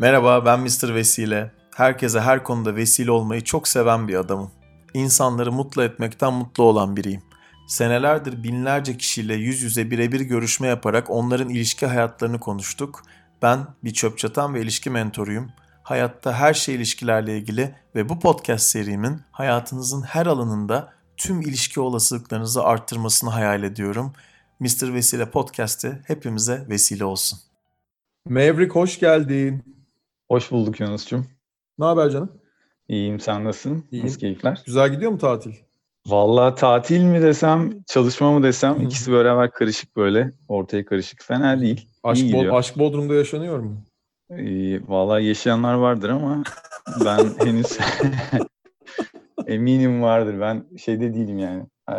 Merhaba ben Mr. Vesile. Herkese her konuda vesile olmayı çok seven bir adamım. İnsanları mutlu etmekten mutlu olan biriyim. Senelerdir binlerce kişiyle yüz yüze birebir görüşme yaparak onların ilişki hayatlarını konuştuk. Ben bir çöp çatan ve ilişki mentoruyum. Hayatta her şey ilişkilerle ilgili ve bu podcast serimin hayatınızın her alanında tüm ilişki olasılıklarınızı arttırmasını hayal ediyorum. Mr. Vesile Podcast'ı hepimize vesile olsun. Maverick hoş geldin. Hoş bulduk Yunus'cum. Ne haber canım? İyiyim, sen nasılsın? İyiyim. Nasıl keyifler? Güzel gidiyor mu tatil? Vallahi tatil mi desem, çalışma mı desem ikisi beraber karışık böyle. Ortaya karışık. Fena değil. Aşk, İyi Bo- gidiyor. aşk Bodrum'da yaşanıyor mu? Ee, vallahi yaşayanlar vardır ama ben henüz eminim vardır. Ben şeyde değilim yani. Ee,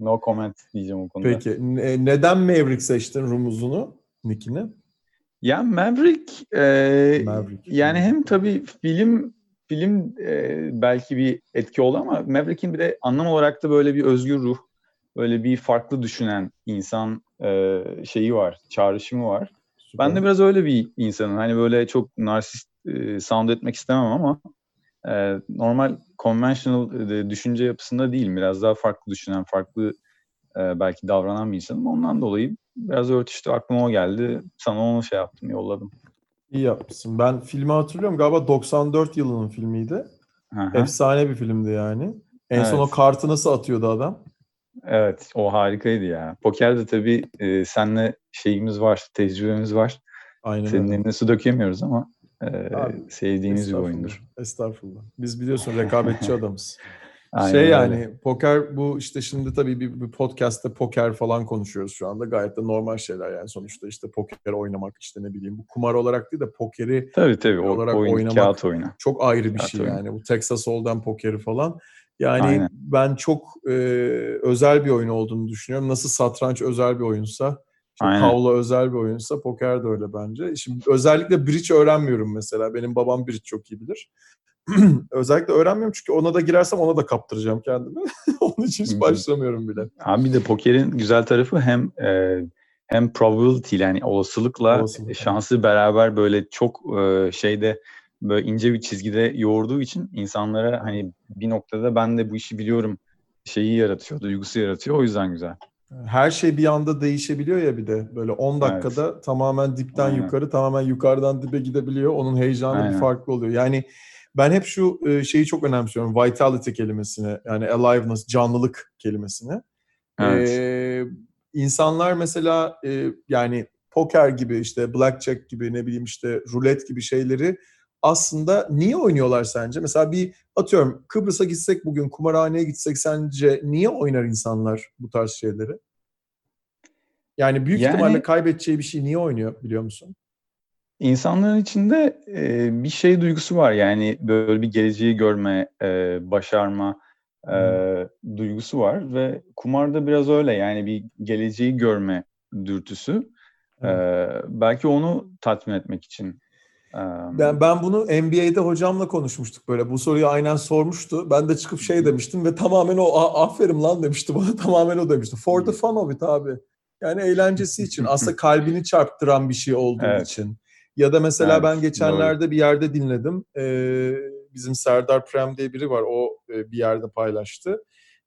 no comment diyeceğim o konuda. Peki. Ne- neden Maverick seçtin rumuzunu, nickini? Ya Maverick, e, Maverick. yani hem tabii film film e, belki bir etki oldu ama Maverick'in bir de anlam olarak da böyle bir özgür ruh, böyle bir farklı düşünen insan e, şeyi var, çağrışımı var. Süper. Ben de biraz öyle bir insanım. Hani böyle çok narsist e, sound etmek istemem ama e, normal conventional e, düşünce yapısında değilim. Biraz daha farklı düşünen, farklı e, belki davranan bir insanım. Ondan dolayı biraz örtüştü. Aklıma o geldi. Sana onu şey yaptım, yolladım. İyi yapmışsın. Ben filmi hatırlıyorum. Galiba 94 yılının filmiydi. Hı hı. Efsane bir filmdi yani. En son Evet. o kartı nasıl atıyordu adam? Evet, o harikaydı ya. Pokerde tabii e, senle şeyimiz var, tecrübemiz var. Aynen Senin öyle. eline su dökemiyoruz ama e, Abi, sevdiğimiz bir oyundur. Estağfurullah. Biz biliyorsun rekabetçi adamız. Aynen şey öyle. yani poker bu işte şimdi tabii bir, bir podcast'te poker falan konuşuyoruz şu anda. Gayet de normal şeyler yani sonuçta işte poker oynamak işte ne bileyim bu kumar olarak değil de pokeri Tabii tabii, o olarak oyun, oynamak- kağıt oyunu. çok ayrı bir Kağıt şey oyunu. yani. Bu Texas Hold'em pokeri falan. Yani Aynen. ben çok e, özel bir oyun olduğunu düşünüyorum. Nasıl satranç özel bir oyunsa, işte tavla özel bir oyunsa poker de öyle bence. Şimdi özellikle bridge öğrenmiyorum mesela. Benim babam bridge çok iyi bilir. özellikle öğrenmiyorum çünkü ona da girersem ona da kaptıracağım kendimi. Onun için hiç başlamıyorum bile. Abi bir de pokerin güzel tarafı hem e, hem probability yani olasılıkla Olasılık, şansı beraber böyle çok e, şeyde böyle ince bir çizgide yoğurduğu için insanlara hani bir noktada ben de bu işi biliyorum şeyi yaratıyor, duygusu yaratıyor. O yüzden güzel. Her şey bir anda değişebiliyor ya bir de. Böyle 10 dakikada tamamen dipten Aynen. yukarı, tamamen yukarıdan dibe gidebiliyor. Onun heyecanı bir Aynen. farklı oluyor. Yani ben hep şu e, şeyi çok önemsiyorum. Vitality kelimesini, yani aliveness, canlılık kelimesini. Evet. Ee, insanlar mesela e, yani poker gibi işte blackjack gibi ne bileyim işte rulet gibi şeyleri aslında niye oynuyorlar sence? Mesela bir atıyorum Kıbrıs'a gitsek bugün kumarhaneye gitsek sence niye oynar insanlar bu tarz şeyleri? Yani büyük Yani- ihtimalle kaybedeceği bir şey niye oynuyor biliyor musun? İnsanların içinde e, bir şey duygusu var yani böyle bir geleceği görme, e, başarma e, duygusu var ve kumarda biraz öyle yani bir geleceği görme dürtüsü. E, belki onu tatmin etmek için. e, Ben, ben bunu NBA'de hocamla konuşmuştuk böyle. Bu soruyu aynen sormuştu. Ben de çıkıp şey demiştim ve tamamen o "A- aferin lan demişti bana. Tamamen o demişti. For the fun of it abi. Yani eğlencesi için. Aslında kalbini çarptıran bir şey olduğu Evet. için. Ya da mesela Evet, ben geçenlerde bir yerde dinledim. Ee, bizim Serdar Prem diye biri var. O e, bir yerde paylaştı.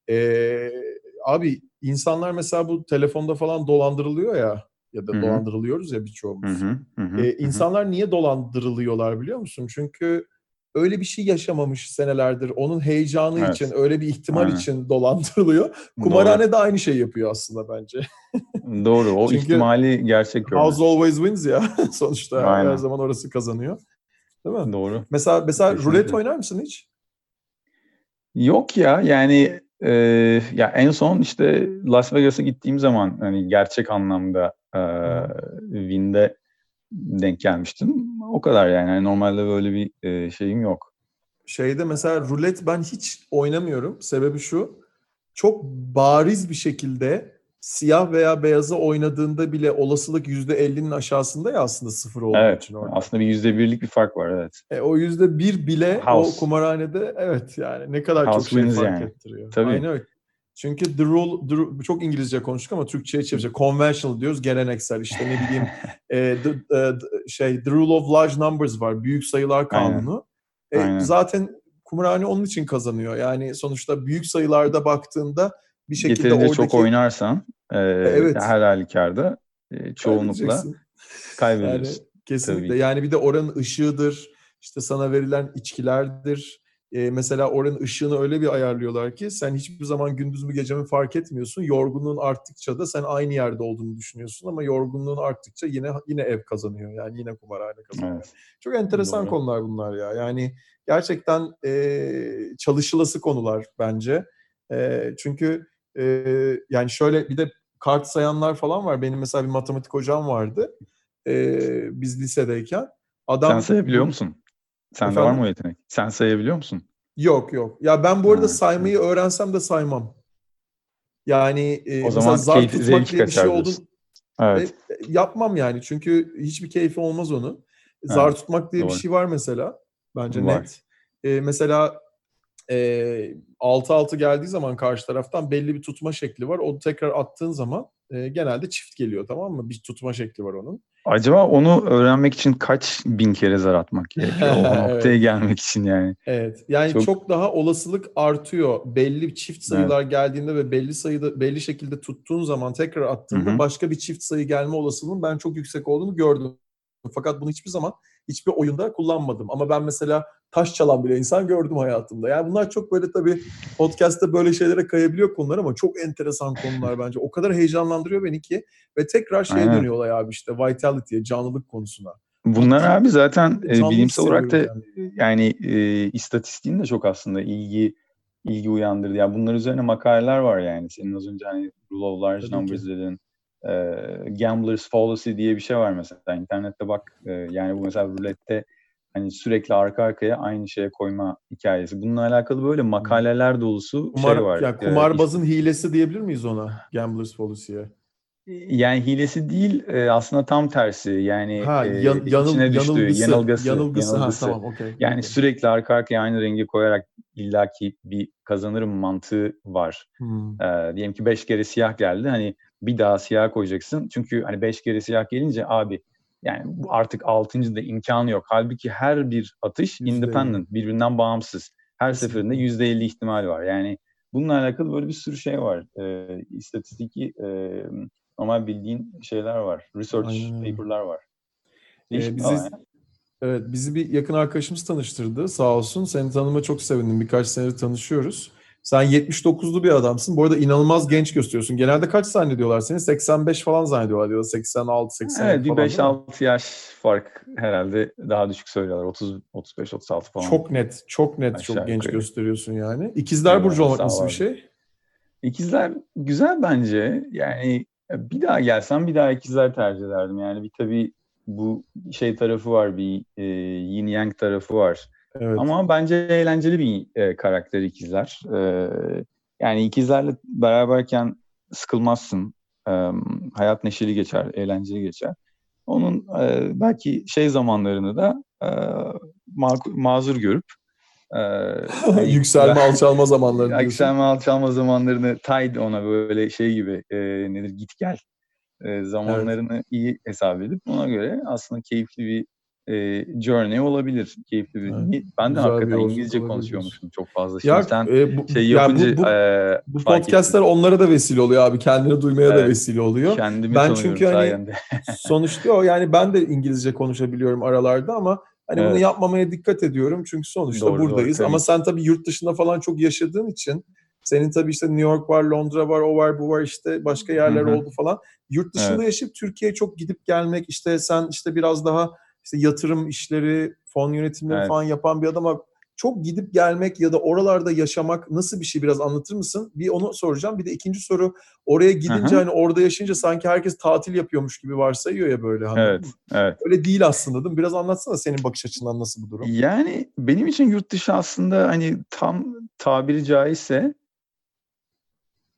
Ee, abi insanlar mesela bu telefonda falan dolandırılıyor ya ya da Hı hı. dolandırılıyoruz ya birçoğumuz. hı, hı hı, Ee, hı hı. insanlar niye dolandırılıyorlar biliyor musun? Çünkü öyle bir şey yaşamamış senelerdir. Onun heyecanı Evet. için, öyle bir ihtimal Aynen. için dolandırılıyor. Kumarhane de aynı şey yapıyor aslında bence. Doğru. Doğru. O Çünkü ihtimali gerçek görmek. House always wins ya. Sonuçta Aynen. her zaman orası kazanıyor. Değil mi? Doğru. Mesela mesela Kesinlikle. rulet oynar mısın hiç? Yok ya yani e, ya en son işte Las Vegas'a gittiğim zaman hani gerçek anlamda e, Win'de denk gelmiştim. O kadar yani. Hani normalde böyle bir e, şeyim yok. Şeyde mesela rulet ben hiç oynamıyorum. Sebebi şu. Çok bariz bir şekilde siyah veya beyazı oynadığında bile olasılık %50'nin aşağısında ya aslında sıfır olduğu Evet. için orada. Aslında bir yüzde birlik bir fark var evet. E, o yüzde bir bile House. o kumarhanede evet yani ne kadar House çok şey fark yani. ettiriyor. Tabii. Aynen öyle. Çünkü the rule, the rule- çok İngilizce konuştuk ama Türkçe'ye çevirecek. Conventional diyoruz, geleneksel işte ne bileyim e, the, e, the- şey the rule of large numbers var. Büyük sayılar kanunu. E, Aynen. zaten kumarhane onun için kazanıyor. Yani sonuçta büyük sayılarda baktığında bir şekilde Yeterince oradaki çok oynarsan e, Evet. her halükarda e, çoğunlukla kaybedeceksin. Yani kaybediyorsun. kesinlikle. Yani bir de oranın ışığıdır, işte sana verilen içkilerdir. Ee, mesela oranın ışığını öyle bir ayarlıyorlar ki sen hiçbir zaman gündüz mü gece mi fark etmiyorsun. Yorgunluğun arttıkça da sen aynı yerde olduğunu düşünüyorsun ama yorgunluğun arttıkça yine yine ev kazanıyor. Yani yine kumarhane kazanıyor. Evet. Çok enteresan Doğru. konular bunlar ya. Yani gerçekten e, çalışılası konular bence. E, çünkü e, yani şöyle bir de kart sayanlar falan var. Benim mesela bir matematik hocam vardı. E, biz lisedeyken. Adam Sen sayabiliyor musun? Sende var Efendim? mı o yetenek? Sen sayabiliyor musun? Yok yok. Ya ben bu arada Ha, saymayı öğrensem de saymam. Yani e, O zaman zar keyfi- tutmak diye bir şey olduğunu. Evet. E, yapmam yani çünkü hiçbir keyfi olmaz onun. Zar Evet, tutmak diye bir doğru. şey var mesela. Bence Var. net. E, mesela e, 6-6 geldiği zaman karşı taraftan belli bir tutma şekli var. O tekrar attığın zaman e, genelde çift geliyor tamam mı? Bir tutma şekli var onun. Acaba onu öğrenmek için kaç bin kere zar atmak gerekiyor? O Evet. noktaya gelmek için yani. Evet. Yani çok, Çok- daha olasılık artıyor. Belli çift sayılar geldiğinde ve belli sayıda belli şekilde tuttuğun zaman tekrar attığında Hı hı. başka bir çift sayı gelme olasılığının ben çok yüksek olduğunu gördüm. Fakat bunu hiçbir zaman hiçbir oyunda kullanmadım. Ama ben mesela taş çalan bile insan gördüm hayatımda. Yani bunlar çok böyle tabii podcast'ta böyle şeylere kayabiliyor konular ama çok enteresan konular bence. O kadar heyecanlandırıyor beni ki ve tekrar şeye Aynen. dönüyor olay abi işte vitality'ye, canlılık konusuna. Bunlar abi zaten e, bilimsel olarak da kendimi. yani e, istatistiğin de çok aslında ilgi ilgi uyandırdı. Yani bunlar üzerine makaleler var yani. Senin az önce hani Rule of Large Tabii ki. Numbers dedin. E, Gambler's Fallacy diye bir şey var mesela. İnternette bak e, yani bu mesela rulette hani sürekli arka arkaya aynı şeye koyma hikayesi. Bununla alakalı böyle makaleler dolusu Kumar, şey var. yani kumarbazın hilesi diyebilir miyiz ona? Gambler's Policy'ye. Yani hilesi değil aslında tam tersi. Yani Ha, yan, yanıl, içine düştüğü yanılgısı. yanılgısı. Yanılgısı. yanılgısı. Ha, tamam, okey. Yani okey. sürekli arka arkaya aynı rengi koyarak illaki bir kazanırım mantığı var. Hmm. Ee, diyelim ki 5 kere siyah geldi. Hani bir daha siyah koyacaksın. Çünkü hani 5 kere siyah gelince abi yani bu artık 6. da imkanı yok. Halbuki her bir atış Yüzde independent, birbirinden bağımsız. Her seferinde %50 ihtimal var. Yani bununla alakalı böyle bir sürü şey var. Ee, istatistiki e, normal bildiğin şeyler var. Research Aynen paper'lar var. Ee, bizi. Evet, bizi bir yakın arkadaşımız tanıştırdı. Sağ olsun. Seni tanıma çok sevindim. Birkaç senedir tanışıyoruz. Sen 79'lu bir adamsın. Bu arada inanılmaz genç gösteriyorsun. Genelde kaç zannediyorlar seni? 85 falan zannediyorlar diyorlar. 86, 87 Evet bir falan. değil mi? 5-6 yaş fark herhalde daha düşük söylüyorlar. 30 35 36 falan. Çok net, çok net, Aşağı çok genç yukarı. gösteriyorsun yani. İkizler Eyvallah, Burcu olmak nasıl bir şey? İkizler güzel bence. Yani bir daha gelsem bir daha ikizler tercih ederdim. Yani bir tabii bu şey tarafı var, bir e, yin yang tarafı var. Evet. Ama bence eğlenceli bir e, karakter ikizler. E, yani ikizlerle beraberken sıkılmazsın. E, hayat neşeli geçer, eğlenceli geçer. Onun e, belki şey zamanlarını da e, ma- mazur görüp e, Yükselme alçalma zamanları diyorsun. Yükselme alçalma zamanlarını Tide ona böyle şey gibi e, nedir git gel e, zamanlarını iyi hesap edip ona göre aslında keyifli bir e, journey olabilir. Keyifli bir. Evet, Ben de güzel hakikaten İngilizce olabilir konuşuyormuşum çok fazla. Şimdi Ya, sen e, bu, şey ya yapınca bu, bu, e, bu podcastler ettim. onlara da vesile oluyor abi. Kendini duymaya da Evet. vesile oluyor. Kendimi Ben çünkü hani sonuçta o yani ben de İngilizce konuşabiliyorum aralarda ama hani bunu Evet. yapmamaya dikkat ediyorum. Çünkü sonuçta Doğru, doğru, buradayız. tabii ama sen tabii yurt dışında falan çok yaşadığın için senin tabii işte New York var, Londra var, o var, bu var işte başka yerler Hı hı. oldu falan. Yurt dışında Evet. yaşayıp Türkiye'ye çok gidip gelmek işte sen işte biraz daha işte yatırım işleri, fon yönetimleri Evet. falan yapan bir adama çok gidip gelmek ya da oralarda yaşamak nasıl bir şey biraz anlatır mısın? Bir onu soracağım. Bir de ikinci soru oraya gidince Aha. hani orada yaşayınca sanki herkes tatil yapıyormuş gibi varsayıyor ya böyle. Hani. Evet, evet. Öyle değil aslında değil mi? Biraz anlatsana senin bakış açından nasıl bu durum? Yani benim için yurt dışı aslında hani tam tabiri caizse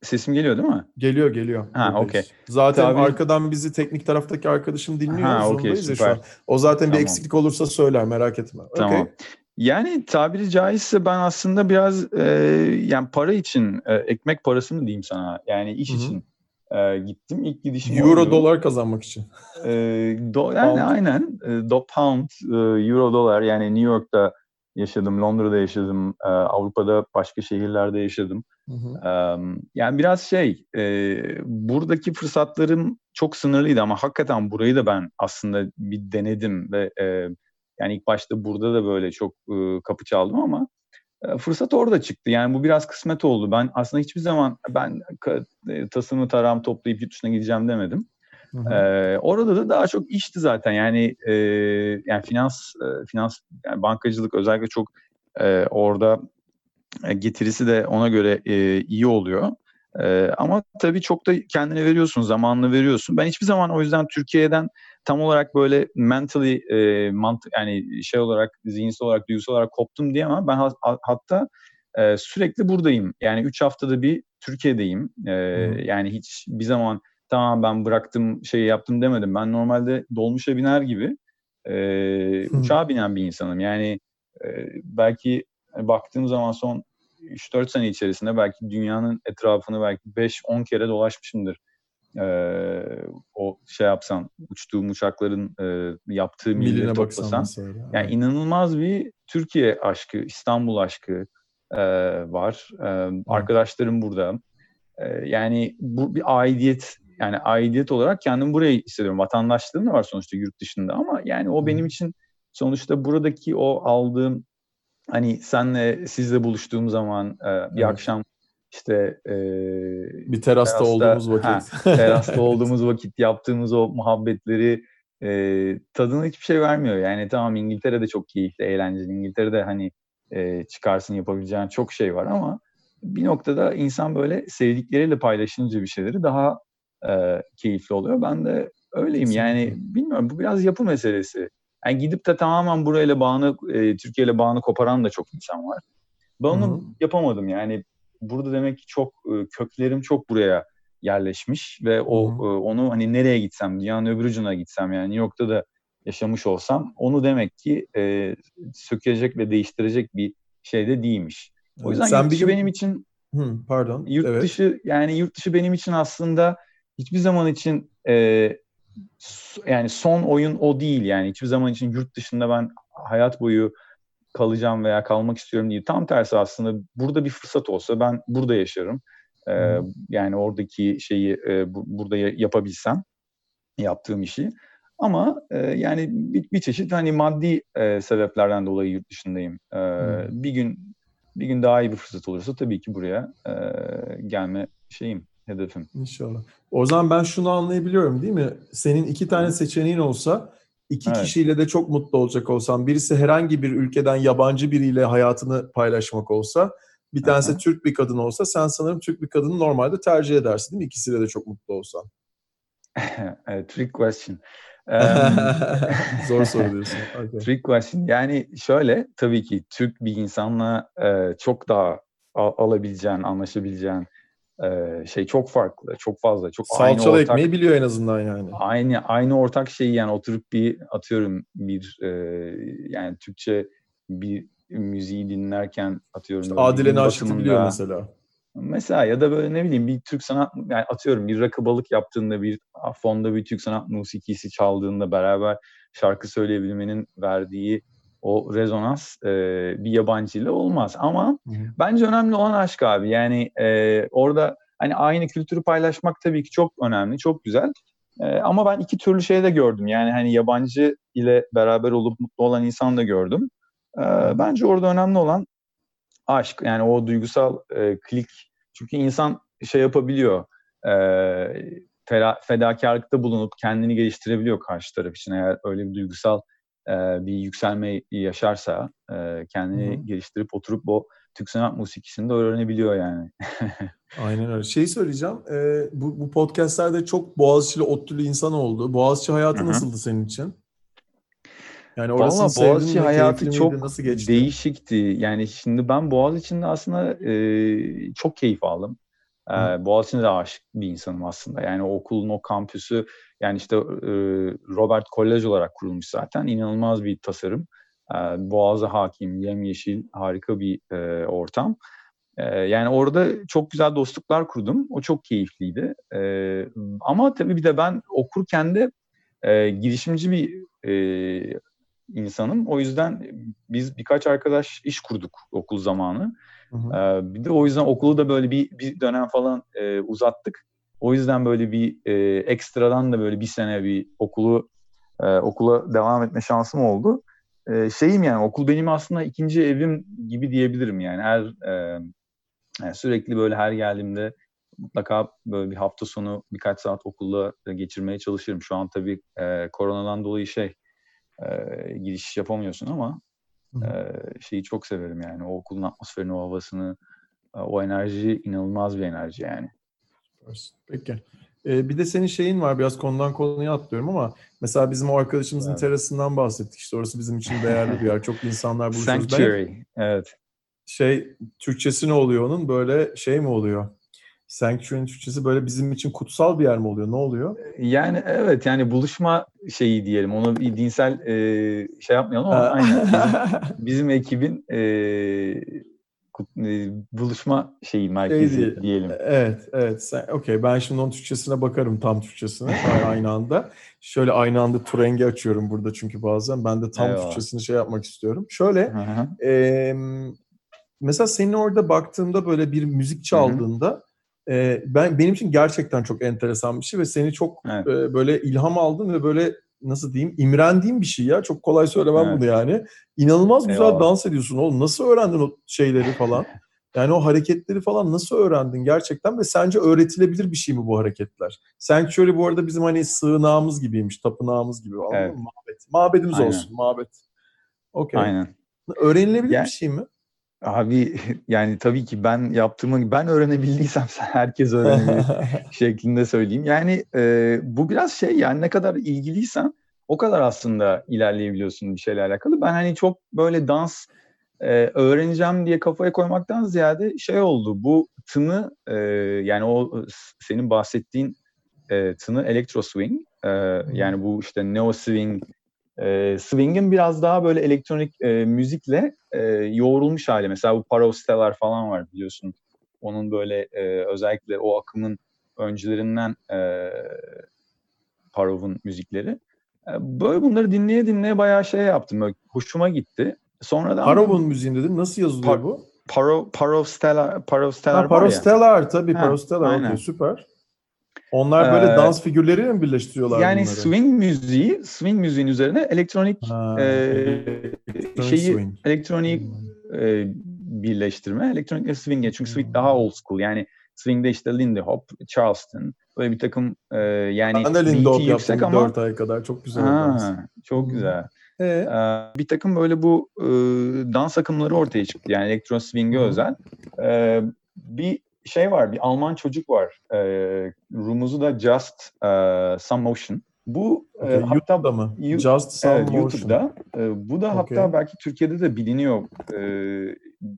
sesim geliyor değil mi? Geliyor geliyor. Ha, okey. Zaten Tabii- arkadan bizi teknik taraftaki arkadaşım dinliyor. Ha, okey, ya şu süper. an. O zaten bir Tamam. eksiklik olursa söyler merak etme. Tamam. Okey. Yani tabiri caizse ben aslında biraz e, yani para için e, ekmek parası mı diyeyim sana yani iş Hı hı. için e, gittim ilk gidişim Euro oydu. dolar kazanmak için. E, do, yani Pound. aynen e, do pound e, euro dolar yani New York'ta yaşadım Londra'da yaşadım e, Avrupa'da başka şehirlerde yaşadım. Hı hı. Yani biraz şey, buradaki fırsatlarım çok sınırlıydı ama hakikaten burayı da ben aslında bir denedim ve yani ilk başta burada da böyle çok kapı çaldım ama fırsat orada çıktı. Yani bu biraz kısmet oldu. Ben aslında hiçbir zaman ben tasımı tarağımı toplayıp yurt dışına gideceğim demedim. Hı hı. Ee, orada da daha çok işti zaten yani e, yani finans e, finans yani bankacılık özellikle çok e, orada getirisi de ona göre e, iyi oluyor. E, ama tabii çok da kendine veriyorsun, zamanını veriyorsun. Ben hiçbir zaman o yüzden Türkiye'den tam olarak böyle mentally e, mant yani şey olarak zihinsel olarak duygusal olarak koptum diyemem. Ben ha- ha- hatta e, sürekli buradayım. Yani 3 haftada bir Türkiye'deyim. E, Hı. yani hiç bir zaman tamam ben bıraktım şeyi yaptım demedim. Ben normalde dolmuşa biner gibi e, uçağa binen bir insanım. Yani e, belki hani baktığım zaman son 3-4 sene içerisinde belki dünyanın etrafını belki 5-10 kere dolaşmışımdır. Ee, o şey yapsan, uçtuğum uçakların e, yaptığı milleri toplasan. mesela. Yani inanılmaz bir Türkiye aşkı, İstanbul aşkı e, var. E, arkadaşlarım burada. E, yani bu bir aidiyet, yani aidiyet olarak kendimi buraya hissediyorum. Vatandaşlığım da var sonuçta yurt dışında ama yani o benim için sonuçta buradaki o aldığım hani senle sizle buluştuğum zaman e, bir Evet. akşam işte e, Bir terasta, terasta- olduğumuz vakit. ha, terasta olduğumuz vakit yaptığımız o muhabbetleri e, tadını hiçbir şey vermiyor. Yani tamam İngiltere'de çok keyifli, eğlenceli. İngiltere'de hani e, çıkarsın yapabileceğin çok şey var ama bir noktada insan böyle sevdikleriyle paylaşınca bir şeyleri daha e, keyifli oluyor. Ben de öyleyim yani bilmiyorum bu biraz yapı meselesi. Yani gidip de tamamen burayla bağını, e, Türkiye ile bağını koparan da çok insan var. Ben onu Hı hı. yapamadım yani. Burada demek ki çok e, köklerim çok buraya yerleşmiş ve o e, onu hani nereye gitsem, dünyanın öbür ucuna gitsem yani New York'ta da yaşamış olsam onu demek ki e, sökecek ve değiştirecek bir şey de değilmiş. O yüzden sen yurt bir dışı gün- benim için Hı, pardon. yurt evet. dışı yani yurt dışı benim için aslında hiçbir zaman için e, yani son oyun o değil yani hiçbir zaman için yurt dışında ben hayat boyu kalacağım veya kalmak istiyorum değil. Tam tersi aslında burada bir fırsat olsa ben burada yaşarım. E, Hı. yani oradaki şeyi e, bu- burada ya- yapabilsem yaptığım işi. Ama e, yani bir, bir çeşit hani maddi e, sebeplerden dolayı yurt dışındayım. E, Hı. bir gün bir gün daha iyi bir fırsat olursa tabii ki buraya e, gelme şeyim, hedefim. İnşallah. O zaman ben şunu anlayabiliyorum değil mi? Senin iki tane seçeneğin olsa iki Evet. kişiyle de çok mutlu olacak olsan birisi herhangi bir ülkeden yabancı biriyle hayatını paylaşmak olsa bir tanesi Aha. Türk bir kadın olsa sen sanırım Türk bir kadını normalde tercih edersin değil mi? İkisiyle de çok mutlu olsan. Trick question. Zor soru diyorsun. Okay. Trick question. Yani şöyle tabii ki Türk bir insanla e, çok daha al- alabileceğin, anlaşabileceğin e, şey çok farklı, çok fazla, çok aynı Salçalı ortak ekmeği biliyor en azından yani. aynı aynı ortak şeyi yani oturup bir atıyorum bir e, yani Türkçe bir müziği dinlerken atıyorum İşte Adile Naşit'i biliyor mesela. Mesela ya da böyle ne bileyim bir Türk sanat yani atıyorum bir rakı balık yaptığında bir fonda bir Türk sanat musikisi çaldığında beraber şarkı söyleyebilmenin verdiği o rezonans e, bir yabancı ile olmaz. Ama Hı bence önemli olan aşk abi. Yani e, orada hani aynı kültürü paylaşmak tabii ki çok önemli, çok güzel. E, ama ben iki türlü şey de gördüm. Yani hani yabancı ile beraber olup mutlu olan insan da gördüm. E, bence orada önemli olan aşk. Yani o duygusal e, klik. Çünkü insan şey yapabiliyor. E, feda, fedakarlıkta bulunup kendini geliştirebiliyor karşı taraf için. Eğer öyle bir duygusal e, bir yükselme yaşarsa e, kendini Hı hı. geliştirip oturup o Türk sanat musikisini de öğrenebiliyor yani. Aynen öyle. Şeyi söyleyeceğim. e, bu, bu podcastlerde çok Boğaziçi'li, ODTÜ'lü insan oldu. Boğaziçi hayatı Hı hı. nasıldı senin için? Yani Valla Boğaziçi hayatı çok? Nasıl geçti? değişikti. Yani şimdi ben Boğaziçi'nde aslında e, çok keyif aldım. E. Boğaziçi'ne de aşık bir insanım aslında. Yani o okulun o kampüsü yani işte e, Robert Kolej olarak kurulmuş zaten. İnanılmaz bir tasarım. E, boğaza hakim, yemyeşil, harika bir e, ortam. E, yani orada çok güzel dostluklar kurdum. O çok keyifliydi. E, ama tabii bir de ben okurken de e, girişimci bir e, insanım. O yüzden biz birkaç arkadaş iş kurduk okul zamanı. Hı bir de o yüzden okulu da böyle bir, bir dönem falan e, uzattık. O yüzden böyle bir e, ekstradan da böyle bir sene bir okulu e, okula devam etme şansım oldu. E, şeyim yani okul benim aslında ikinci evim gibi diyebilirim yani her e, yani sürekli böyle her geldiğimde mutlaka böyle bir hafta sonu birkaç saat okulda geçirmeye çalışırım. Şu an tabii e, koronadan dolayı şey e, giriş yapamıyorsun ama e, şeyi çok severim yani o okulun atmosferini, o havasını, e, o enerji inanılmaz bir enerji yani. Peki. Ee, bir de senin şeyin var biraz konudan konuya atlıyorum ama mesela bizim o arkadaşımızın evet. terasından bahsettik işte orası bizim için değerli bir yer. Çok insanlar buluşuyoruz. Sanctuary, ben, evet. Şey Türkçesi ne oluyor onun böyle şey mi oluyor? Sanctuary'nin Türkçesi böyle bizim için kutsal bir yer mi oluyor? Ne oluyor? Yani evet yani buluşma şeyi diyelim. Onu bir dinsel e, şey yapmayalım ama aynen. Bizim, bizim ekibin e, buluşma şeyi merkezi şey diyelim. Evet, evet. Okey. Ben şimdi onun Türkçesine bakarım tam Türkçesine aynı anda. Şöyle aynı anda Turengi açıyorum burada çünkü bazen. Ben de tam Eyvallah. Türkçesini şey yapmak istiyorum. Şöyle, e, mesela senin orada baktığımda böyle bir müzik çaldığında e, ben benim için gerçekten çok enteresan bir şey ve seni çok evet. e, böyle ilham aldım ve böyle nasıl diyeyim imrendiğim bir şey ya. Çok kolay söylemem evet. bunu yani. İnanılmaz güzel Eyvallah. dans ediyorsun oğlum. Nasıl öğrendin o şeyleri falan? Yani o hareketleri falan nasıl öğrendin gerçekten ve sence öğretilebilir bir şey mi bu hareketler? Sanctuary bu arada bizim hani sığınağımız gibiymiş, tapınağımız gibi. Evet. Mabet. Mabedimiz Aynen. olsun, mabet. Okey. Aynen. Öğrenilebilir yani, bir şey mi? Abi yani tabii ki ben yaptığımı ben öğrenebildiysem herkes öğrenebilir şeklinde söyleyeyim. Yani e, bu biraz şey yani ne kadar ilgiliysen o kadar aslında ilerleyebiliyorsun bir şeyle alakalı. Ben hani çok böyle dans e, öğreneceğim diye kafaya koymaktan ziyade şey oldu. Bu tını e, yani o senin bahsettiğin e, tını electro swing e, yani bu işte neo swing e, swing'in biraz daha böyle elektronik e, müzikle e, yoğrulmuş hali. Mesela bu Parostellar falan var biliyorsun. Onun böyle e, özellikle o akımın öncülerinden e, Parov'un müzikleri. E, böyle bunları dinleye dinleye bayağı şey yaptım. Böyle hoşuma gitti. Sonra da Parov'un müziğin dedin. Nasıl yazılıyor Par- bu? Paro, Parostellar, Parostellar ha, Parostellar tabii. Ha, Parostellar. Okay, süper. Onlar böyle ee, dans figürleriyle mi birleştiriyorlar yani bunları? swing müziği, swing müziğin üzerine elektronik ha, e, şeyi swing. elektronik hmm. e, birleştirme, elektronik swing'e çünkü swing daha old school. Yani swing'de işte Lindy Hop, Charleston böyle bir takım e, yani ben de Lindy Hop yaptım ama, 4 ay kadar çok güzel. Ha, çok hmm. güzel. Ee? Ee, bir takım böyle bu e, dans akımları ortaya çıktı. Yani elektro swing'e özel. Ee, bir şey var, bir Alman çocuk var. E, rumuzu da Just e, Some Motion. Bu okay, e, hatta YouTube'da mı? Just Some evet, Motion. YouTube'da. E, bu da okay. hatta belki Türkiye'de de biliniyor. E,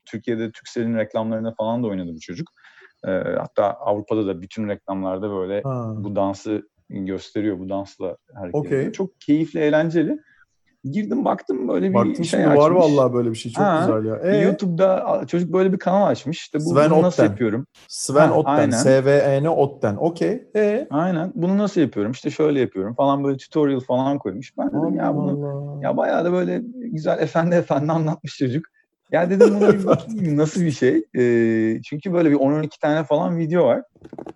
Türkiye'de Türkcell'in reklamlarında falan da oynadı bu çocuk. E, hatta Avrupa'da da bütün reklamlarda böyle ha. bu dansı gösteriyor. Bu dansla hareket okay. ediyor. Çok keyifli, eğlenceli. Girdim baktım böyle bir Baktım şey açmış. var vallahi böyle bir şey çok ha, güzel ya. Ee? YouTube'da çocuk böyle bir kanal açmış. İşte bu, Sven bunu nasıl yapıyorum? Sven ha, Otten. S-V-E-N Otten. Okey. Ee? Aynen. Bunu nasıl yapıyorum? İşte şöyle yapıyorum falan böyle tutorial falan koymuş. Ben dedim Allah ya bunu Allah. ya bayağı da böyle güzel efendi efendi anlatmış çocuk. Ya dedim bunu bir bakayım nasıl bir şey. Ee, çünkü böyle bir 10-12 tane falan video var.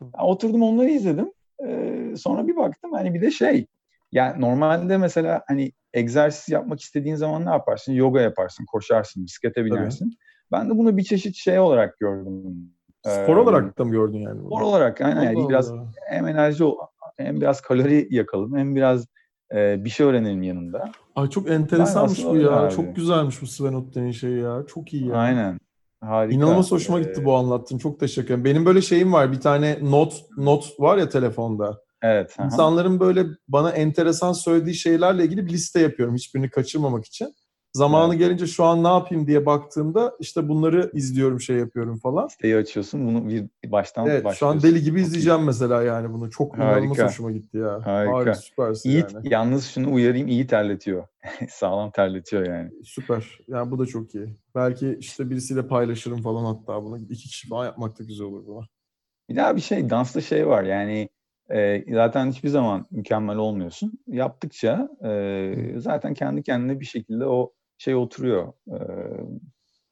Ya, oturdum onları izledim. Ee, sonra bir baktım hani bir de şey yani normalde mesela hani egzersiz yapmak istediğin zaman ne yaparsın? Yoga yaparsın, koşarsın, bisiklete binersin. Tabii. Ben de bunu bir çeşit şey olarak gördüm. Spor ee, olarak da mı gördün yani? Spor olarak aynen. Allah yani biraz hem enerji hem biraz kalori yakalım hem biraz e, bir şey öğrenelim yanında. Ay çok enteresanmış bu ya. Abi. Çok güzelmiş bu Sven Otten'in şeyi ya. Çok iyi ya. Aynen. Harika. İnanılmaz hoşuma gitti ee, bu anlattın. Çok teşekkür ederim. Benim böyle şeyim var. Bir tane not not var ya telefonda. Evet. Aha. İnsanların böyle bana enteresan söylediği şeylerle ilgili bir liste yapıyorum hiçbirini kaçırmamak için. Zamanı evet. gelince şu an ne yapayım diye baktığımda işte bunları izliyorum, şey yapıyorum falan. Siteyi açıyorsun, bunu bir baştan evet, şu an deli gibi izleyeceğim mesela yani bunu. Çok inanılmaz hoşuma gitti ya. Harika. Harika süpersin iyi, yani. Yalnız şunu uyarayım, iyi terletiyor. Sağlam terletiyor yani. Süper. Yani bu da çok iyi. Belki işte birisiyle paylaşırım falan hatta bunu. İki kişi falan yapmak da güzel olur buna. Bir daha bir şey, dansta şey var yani e, zaten hiçbir zaman mükemmel olmuyorsun. Yaptıkça e, zaten kendi kendine bir şekilde o şey oturuyor. E,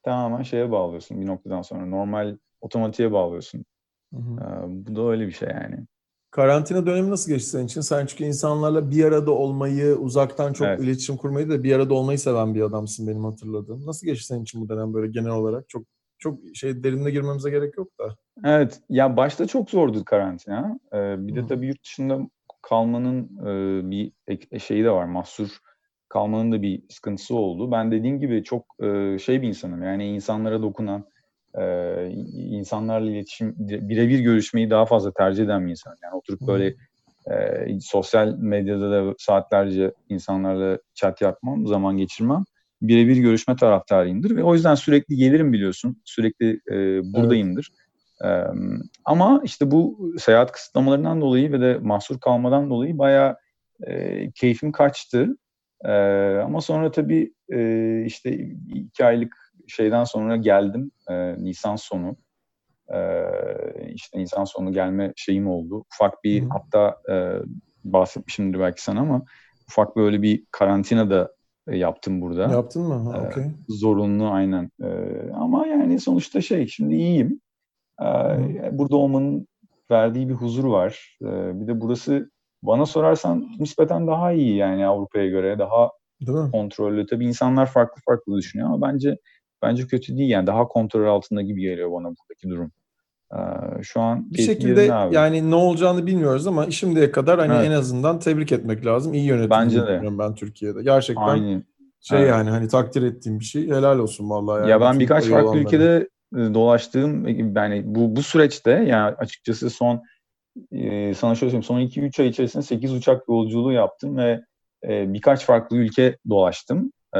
tamamen şeye bağlıyorsun bir noktadan sonra. Normal otomatiğe bağlıyorsun. Hı hı. E, bu da öyle bir şey yani. Karantina dönemi nasıl geçti senin için? Sen çünkü insanlarla bir arada olmayı, uzaktan çok evet. iletişim kurmayı da bir arada olmayı seven bir adamsın benim hatırladığım. Nasıl geçti senin için bu dönem böyle genel olarak? Çok çok şey derinine girmemize gerek yok da. Evet. Ya başta çok zordu karantina. Ee, bir de tabii yurt dışında kalmanın e, bir şeyi de var. Mahsur kalmanın da bir sıkıntısı oldu. Ben dediğim gibi çok e, şey bir insanım. Yani insanlara dokunan, e, insanlarla iletişim, birebir görüşmeyi daha fazla tercih eden bir insanım. Yani oturup böyle e, sosyal medyada da saatlerce insanlarla chat yapmam, zaman geçirmem birebir görüşme taraftarıyımdır ve o yüzden sürekli gelirim biliyorsun. Sürekli e, buradayımdır. Evet. E, ama işte bu seyahat kısıtlamalarından dolayı ve de mahsur kalmadan dolayı bayağı e, keyfim kaçtı. E, ama sonra tabii e, işte iki aylık şeyden sonra geldim. E, Nisan sonu. E, işte Nisan sonu gelme şeyim oldu. Ufak bir Hı. hatta e, bahsetmişimdir belki sana ama ufak böyle bir karantina da yaptım burada. Yaptın mı? Ha, okay. Ee, zorunlu aynen. Ee, ama yani sonuçta şey şimdi iyiyim. Ee, burada olmanın verdiği bir huzur var. Ee, bir de burası bana sorarsan nispeten daha iyi yani Avrupa'ya göre daha kontrollü. Tabii insanlar farklı farklı düşünüyor ama bence bence kötü değil yani daha kontrol altında gibi geliyor bana buradaki durum. Ee, şu an bir şekilde yani ne olacağını bilmiyoruz ama şimdiye kadar hani evet. en azından tebrik etmek lazım. İyi yönetim Bence de. ben Türkiye'de. Gerçekten Aynen. şey evet. yani hani takdir ettiğim bir şey. Helal olsun vallahi. Yani. Ya ben birkaç farklı ülkede. Dolaştığım yani bu bu süreçte yani açıkçası son e, sana şöyle söyleyeyim son 2-3 ay içerisinde 8 uçak yolculuğu yaptım ve e, birkaç farklı ülke dolaştım. E,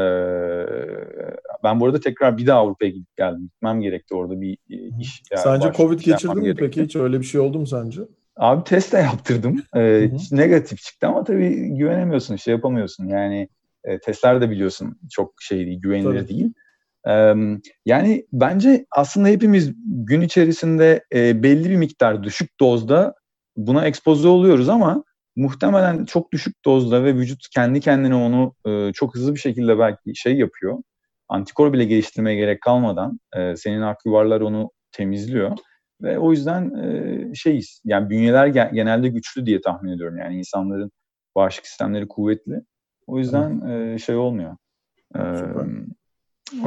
ben bu arada tekrar bir daha Avrupa'ya gidip geldim. Gitmem gerekti orada bir iş. Yani sence Covid geçirdin mi peki? Hiç öyle bir şey oldu mu sence? Abi test de yaptırdım. Ee, negatif çıktı ama tabii güvenemiyorsun, şey yapamıyorsun. Yani e, testler de biliyorsun çok şey değil, güvenilir tabii. değil. Yani bence aslında hepimiz gün içerisinde belli bir miktar düşük dozda buna ekspoze oluyoruz ama muhtemelen çok düşük dozda ve vücut kendi kendine onu çok hızlı bir şekilde belki şey yapıyor. Antikor bile geliştirmeye gerek kalmadan senin ak yuvarlar onu temizliyor. Ve o yüzden şeyiz, yani bünyeler genelde güçlü diye tahmin ediyorum. Yani insanların bağışıklık sistemleri kuvvetli. O yüzden şey olmuyor. E,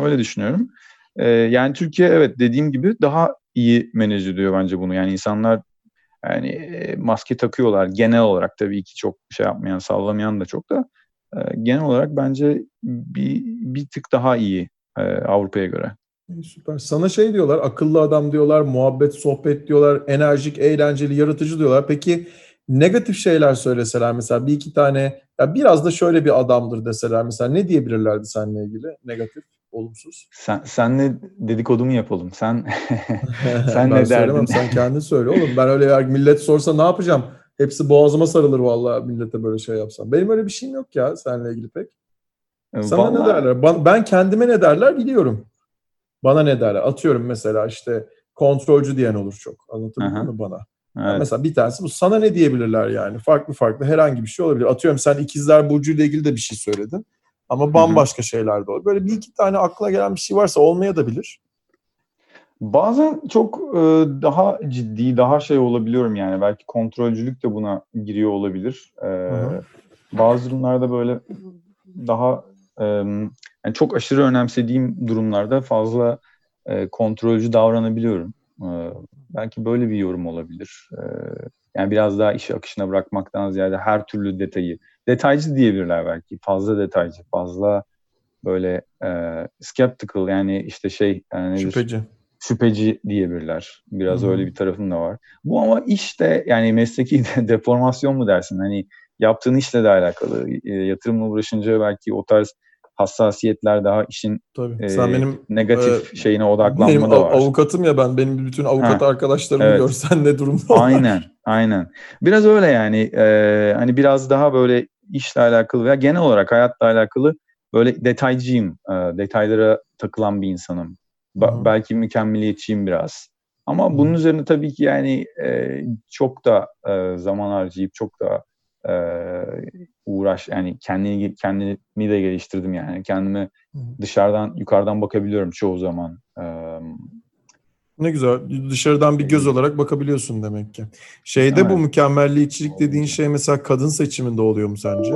öyle düşünüyorum. E, yani Türkiye evet dediğim gibi daha iyi menaj ediyor bence bunu. Yani insanlar yani e, maske takıyorlar genel olarak tabii ki çok şey yapmayan, sallamayan da çok da e, genel olarak bence bir bir tık daha iyi e, Avrupa'ya göre. Süper. Sana şey diyorlar, akıllı adam diyorlar, muhabbet, sohbet diyorlar, enerjik, eğlenceli, yaratıcı diyorlar. Peki negatif şeyler söyleseler mesela bir iki tane, ya biraz da şöyle bir adamdır deseler mesela ne diyebilirlerdi seninle ilgili negatif? Olumsuz. Sen senle dedikodumu yapalım. Sen sen ne derdin? Sen kendin söyle oğlum. Ben öyle eğer millet sorsa ne yapacağım? Hepsi boğazıma sarılır vallahi millete böyle şey yapsam. Benim öyle bir şeyim yok ya seninle ilgili pek. E, Sana vallahi... ne derler? Ben kendime ne derler biliyorum. Bana ne derler? Atıyorum mesela işte kontrolcü diyen olur çok. Anlatabildim mi bana? Evet. Yani mesela bir tanesi bu. Sana ne diyebilirler yani? Farklı farklı herhangi bir şey olabilir. Atıyorum sen ikizler burcu ile ilgili de bir şey söyledin. Ama bambaşka şeyler de olur. Böyle bir iki tane akla gelen bir şey varsa olmaya da bilir. Bazen çok e, daha ciddi, daha şey olabiliyorum yani. Belki kontrolcülük de buna giriyor olabilir. E, bazı durumlarda böyle daha e, yani çok aşırı önemsediğim durumlarda fazla e, kontrolcü davranabiliyorum. E, belki böyle bir yorum olabilir. E, yani biraz daha işi akışına bırakmaktan ziyade her türlü detayı, detaycı diyebilirler belki, fazla detaycı, fazla böyle e, skeptical yani işte şey yani şüpheci şüpheci diyebilirler. Biraz hmm. öyle bir tarafım da var. Bu ama işte yani mesleki de, deformasyon mu dersin? Hani yaptığın işle de alakalı. E, yatırımla uğraşınca belki o tarz hassasiyetler daha işin Tabii. e, Sen benim negatif e, şeyine odaklanma benim da var. avukatım ya ben. Benim bütün avukat Ha, arkadaşlarımı evet. görsen ne durumda. Aynen, aynen. Biraz öyle yani. e, hani biraz daha böyle işle alakalı veya genel olarak hayatla alakalı böyle detaycıyım. e, detaylara takılan bir insanım. Ba- Hı hı. belki mükemmeliyetçiyim biraz. Ama Hı. bunun üzerine tabii ki yani e, çok da e, zaman harcayıp çok da e, uğraş yani kendini kendimi de geliştirdim yani. Kendime Hı hı. dışarıdan yukarıdan bakabiliyorum çoğu zaman. E, Ne güzel. Dışarıdan bir göz olarak bakabiliyorsun demek ki. Şeyde bu Evet. mükemmelliyetçilik dediğin şey mesela kadın seçiminde oluyor mu sence?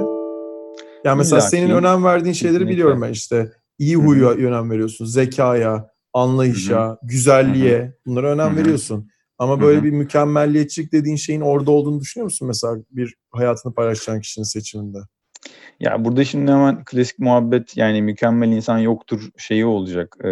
Yani mesela İlla senin önem verdiğin şeyleri Kesinlikle. biliyorum ben işte. İyi huya önem veriyorsun, zekaya, anlayışa, güzelliğe bunlara önem Hı hı. veriyorsun. Ama böyle hı. bir mükemmelliyetçilik dediğin şeyin orada olduğunu düşünüyor musun mesela bir hayatını paylaşacağın kişinin seçiminde? Ya burada şimdi hemen klasik muhabbet yani mükemmel insan yoktur şeyi olacak. Ee,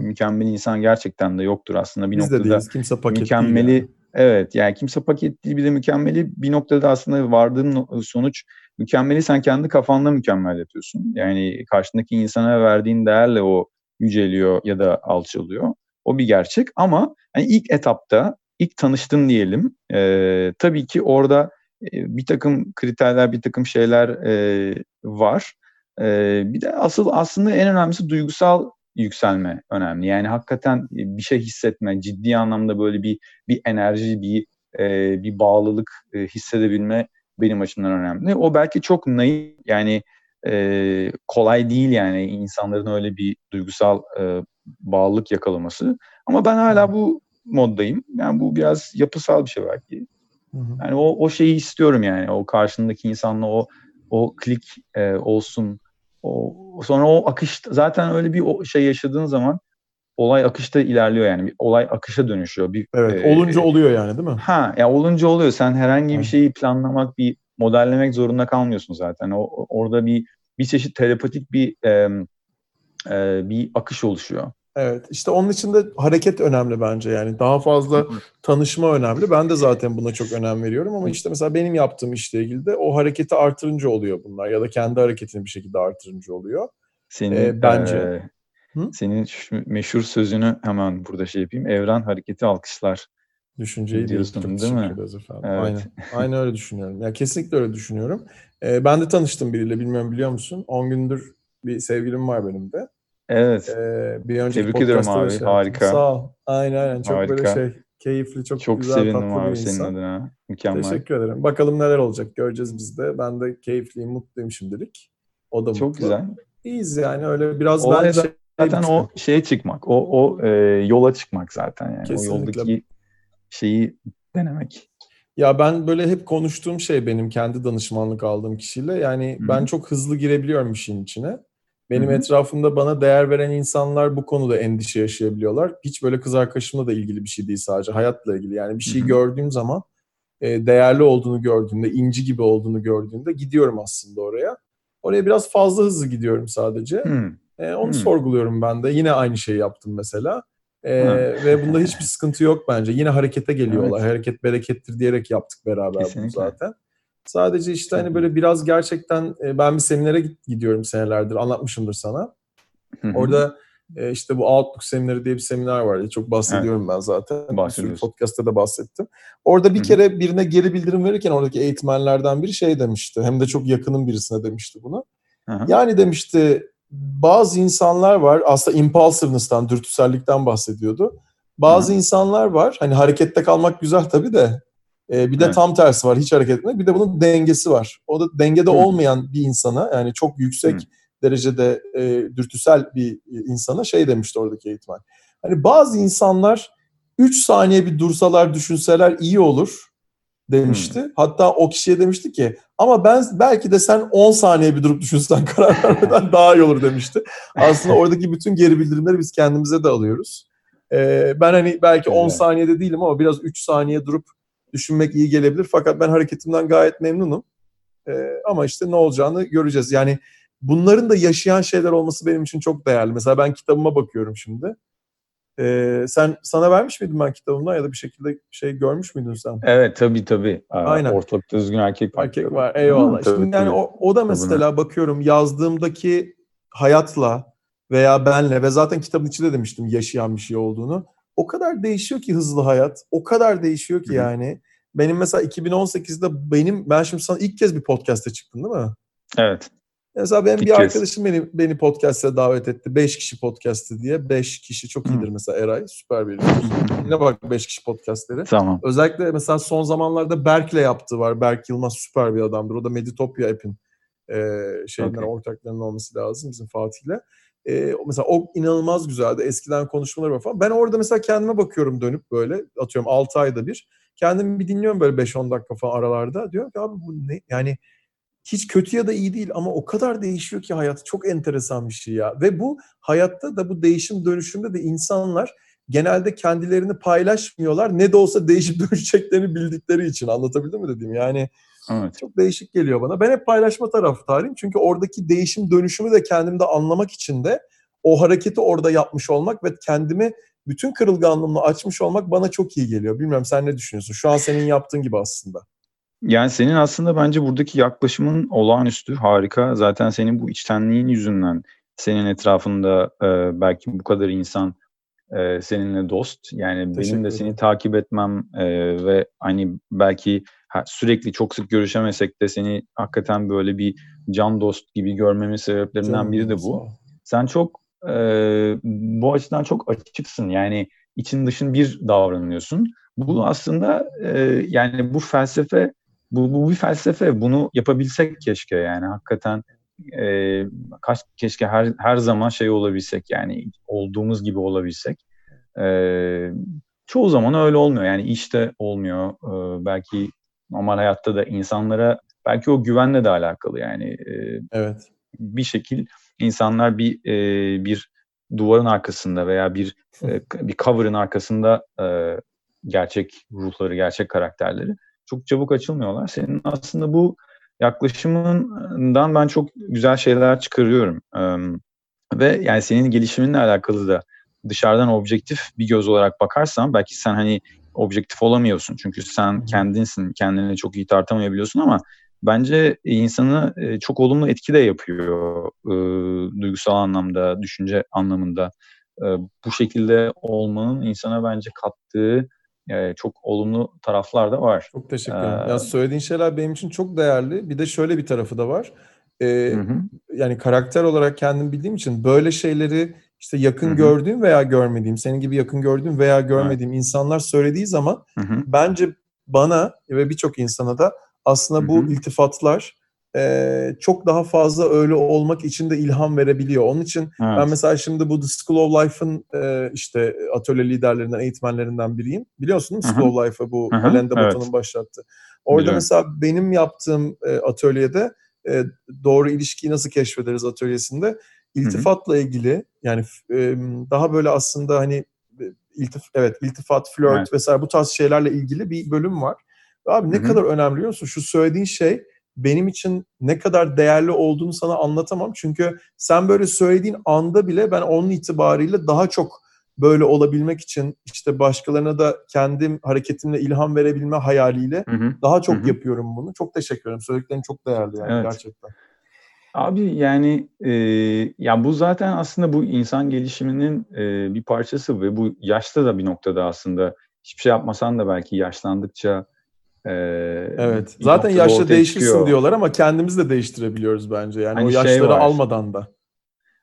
mükemmel insan gerçekten de yoktur aslında bir Biz de noktada. değiliz. Kimse paket mükemmeli değil yani. evet yani kimse paket değil bir de mükemmeli bir noktada aslında vardığın sonuç mükemmeli sen kendi kafanda mükemmel yapıyorsun. Yani karşındaki insana verdiğin değerle o yüceliyor ya da alçalıyor. O bir gerçek ama hani ilk etapta ilk tanıştın diyelim e, tabii ki orada bir takım kriterler bir takım şeyler e, var. E, bir de asıl aslında en önemlisi duygusal yükselme önemli. Yani hakikaten bir şey hissetme, ciddi anlamda böyle bir bir enerji, bir e, bir bağlılık e, hissedebilme benim açımdan önemli. O belki çok naif yani e, kolay değil yani insanların öyle bir duygusal e, bağlılık yakalaması. Ama ben hala bu moddayım. Yani bu biraz yapısal bir şey belki. Hı hı. Yani o o şeyi istiyorum yani o karşındaki insanla o o klik e, olsun. O sonra o akış zaten öyle bir o şey yaşadığın zaman olay akışta ilerliyor yani bir olay akışa dönüşüyor. Bir Evet. e, Olunca oluyor yani değil mi? Ha ya olunca oluyor. Sen herhangi bir şeyi planlamak, bir modellemek zorunda kalmıyorsun zaten. O- orada bir bir çeşit telepatik bir e, e, bir akış oluşuyor. Evet. işte onun için de hareket önemli bence yani. Daha fazla tanışma önemli. Ben de zaten buna çok önem veriyorum ama işte mesela benim yaptığım işle ilgili de o hareketi artırınca oluyor bunlar ya da kendi hareketini bir şekilde artırınca oluyor. Senin E, bence. e, Hı? senin şu meşhur sözünü hemen burada şey yapayım. Evren hareketi alkışlar. Düşünceyi Diyorsun, değil teşekkür mi? efendim. Evet. Aynen. Aynen öyle düşünüyorum. Ya kesinlikle öyle düşünüyorum. Ee, ben de tanıştım biriyle bilmiyorum biliyor musun? 10 gündür bir sevgilim var benim de. Evet. Ee, bir önceki Tebrik ediyorum abi, şey harika. Sağ ol. Aynen aynen. Çok böyle Harika. şey keyifli, çok, Çok güzel, sevindim tatlı bir abi senin insan. adına. Mükemmel. Teşekkür ederim. Bakalım neler olacak göreceğiz biz de. Ben de keyifliyim, mutluyum şimdilik. O da Çok mutlu. güzel. İyiyiz yani öyle biraz Olay ben şey, Zaten o şeye çıkmak, o o e, yola çıkmak zaten yani. Kesinlikle. O yoldaki şeyi denemek. Ya ben böyle hep konuştuğum şey benim kendi danışmanlık aldığım kişiyle. Yani Hı hı. ben çok hızlı girebiliyorum işin içine. Benim Hı hı. etrafımda bana değer veren insanlar bu konuda endişe yaşayabiliyorlar. Hiç böyle kız arkadaşımla da ilgili bir şey değil sadece hayatla ilgili. Yani bir şey Hı hı. gördüğüm zaman e, değerli olduğunu gördüğümde, inci gibi olduğunu gördüğümde gidiyorum aslında oraya. Oraya biraz fazla hızlı gidiyorum sadece. E, onu Hmm. sorguluyorum ben de. Yine aynı şeyi yaptım mesela. E, ve bunda hiçbir sıkıntı yok bence. Yine harekete geliyorlar. Evet. Hareket berekettir diyerek yaptık beraber bunu Kesinlikle. zaten. Sadece işte hani böyle biraz gerçekten e, ben bir seminere gidiyorum senelerdir. Anlatmışımdır sana. Orada e, işte bu Outlook semineri diye bir seminer var. Çok bahsediyorum ben zaten. Bahsediyorsun. podcast'ta da bahsettim. Orada bir kere birine geri bildirim verirken oradaki eğitmenlerden biri şey demişti. Hem de çok yakının birisine demişti bunu. Hı hı. Yani demişti bazı insanlar var aslında impulsiveness'tan, dürtüsellikten bahsediyordu. Bazı Hı. insanlar var hani harekette kalmak güzel tabii de e, bir de Evet. tam tersi var hiç hareket etmek. Bir de bunun dengesi var. O da dengede Hı. olmayan bir insana yani çok yüksek Hı. derecede e, dürtüsel bir insana şey demişti oradaki eğitmen. Hani bazı insanlar 3 saniye bir dursalar düşünseler iyi olur demişti. Hatta o kişiye demişti ki ama ben belki de sen 10 saniye bir durup düşünsen karar vermeden daha iyi olur demişti. Aslında oradaki bütün geri bildirimleri biz kendimize de alıyoruz. Ee, ben hani belki 10 Güzel. saniyede değilim ama biraz 3 saniye durup düşünmek iyi gelebilir. Fakat ben hareketimden gayet memnunum. Ee, ama işte ne olacağını göreceğiz. Yani bunların da yaşayan şeyler olması benim için çok değerli. Mesela ben kitabıma bakıyorum şimdi. Ee, sen sana vermiş miydim ben kitabımdan ya da bir şekilde şey görmüş müydün sen? Evet tabii tabii. Aynen. Ortalıkta düzgün erkek var. Erkek var. Eyvallah. Hı, tabii, Şimdi yani tabii. o, o da mesela bakıyorum yazdığımdaki hayatla veya benle ve zaten kitabın içinde demiştim yaşayan bir şey olduğunu. O kadar değişiyor ki hızlı hayat. O kadar değişiyor ki yani. Benim mesela 2018'de benim ben şimdi sana ilk kez bir podcast'te çıktın değil mi? Evet. Mesela benim İlk bir arkadaşım beni beni podcast'e davet etti. 5 kişi podcast'ı diye. 5 kişi çok iyidir mesela Eray. Süper bir. Yine bak 5 kişi podcast'leri. Tamam. Özellikle mesela son zamanlarda Berk'le yaptığı var. Berk Yılmaz süper bir adamdır. O da Meditopya app'in e, şeyinden okay. ortaklarının olması lazım bizim Fatih'le. E, mesela o inanılmaz güzeldi. Eskiden konuşmaları var falan. Ben orada mesela kendime bakıyorum dönüp böyle atıyorum 6 ayda bir. Kendimi bir dinliyorum böyle 5-10 dakika falan aralarda. Diyorum ki abi bu ne? Yani hiç kötü ya da iyi değil ama o kadar değişiyor ki hayat. Çok enteresan bir şey ya. Ve bu hayatta da bu değişim dönüşümde de insanlar genelde kendilerini paylaşmıyorlar. Ne de olsa değişip dönüşeceklerini bildikleri için. Anlatabildim mi dediğim? Yani evet. çok değişik geliyor bana. Ben hep paylaşma taraftarıyım. Çünkü oradaki değişim dönüşümü de kendimde anlamak için de o hareketi orada yapmış olmak ve kendimi bütün kırılganlığımla açmış olmak bana çok iyi geliyor. Bilmiyorum sen ne düşünüyorsun? Şu an senin yaptığın gibi aslında. Yani senin aslında bence buradaki yaklaşımın olağanüstü, harika. Zaten senin bu içtenliğin yüzünden senin etrafında e, belki bu kadar insan e, seninle dost. Yani benim de seni takip etmem e, ve hani belki sürekli çok sık görüşemesek de seni hakikaten böyle bir can dost gibi görmemin sebeplerinden Canım, biri de bu. Sen çok e, bu açıdan çok açıksın. Yani için dışın bir davranıyorsun. Bu aslında e, yani bu felsefe bu, bu bir felsefe. Bunu yapabilsek keşke yani hakikaten e, kaç keşke her her zaman şey olabilsek yani olduğumuz gibi olabilsek. E, çoğu zaman öyle olmuyor. Yani işte olmuyor. E, belki normal hayatta da insanlara belki o güvenle de alakalı yani. E, evet. Bir şekil insanlar bir e, bir duvarın arkasında veya bir e, bir cover'ın arkasında e, gerçek ruhları, gerçek karakterleri çok çabuk açılmıyorlar. Senin aslında bu yaklaşımından ben çok güzel şeyler çıkarıyorum. Ee, ve yani senin gelişiminle alakalı da dışarıdan objektif bir göz olarak bakarsan belki sen hani objektif olamıyorsun. Çünkü sen kendinsin, kendini çok iyi tartamayabiliyorsun ama bence insanı çok olumlu etki de yapıyor e, duygusal anlamda, düşünce anlamında. E, bu şekilde olmanın insana bence kattığı e, çok olumlu taraflar da var. Çok teşekkür ederim. Ee, ya söylediğin şeyler benim için çok değerli. Bir de şöyle bir tarafı da var. Ee, hı hı. Yani karakter olarak kendim bildiğim için böyle şeyleri işte yakın hı hı. gördüğüm veya görmediğim, senin gibi yakın gördüğüm veya görmediğim evet. insanlar söylediği zaman hı hı. bence bana ve birçok insana da aslında bu hı hı. iltifatlar e, çok daha fazla öyle olmak için de ilham verebiliyor. Onun için evet. ben mesela şimdi bu The School of Life'ın e, işte atölye liderlerinden, eğitmenlerinden biriyim. Biliyorsun değil mi School of Life'ı bu Alain de evet. başlattı. Orada Biliyorum. mesela benim yaptığım e, atölyede e, doğru ilişkiyi nasıl keşfederiz atölyesinde iltifatla ilgili yani e, daha böyle aslında hani iltif evet iltifat, flört evet. vesaire bu tarz şeylerle ilgili bir bölüm var. Abi ne Hı-hı. kadar önemli biliyor musun? Şu söylediğin şey benim için ne kadar değerli olduğunu sana anlatamam. Çünkü sen böyle söylediğin anda bile ben onun itibariyle daha çok böyle olabilmek için işte başkalarına da kendim hareketimle ilham verebilme hayaliyle hı hı. daha çok hı hı. yapıyorum bunu. Çok teşekkür ederim. Söylediklerin çok değerli yani evet. gerçekten. Abi yani e, ya bu zaten aslında bu insan gelişiminin e, bir parçası ve bu yaşta da bir noktada aslında hiçbir şey yapmasan da belki yaşlandıkça ee, evet. Zaten yaşta değişirsin çıkıyor. diyorlar ama kendimiz de değiştirebiliyoruz bence. Yani hani o şey yaşları şey almadan da.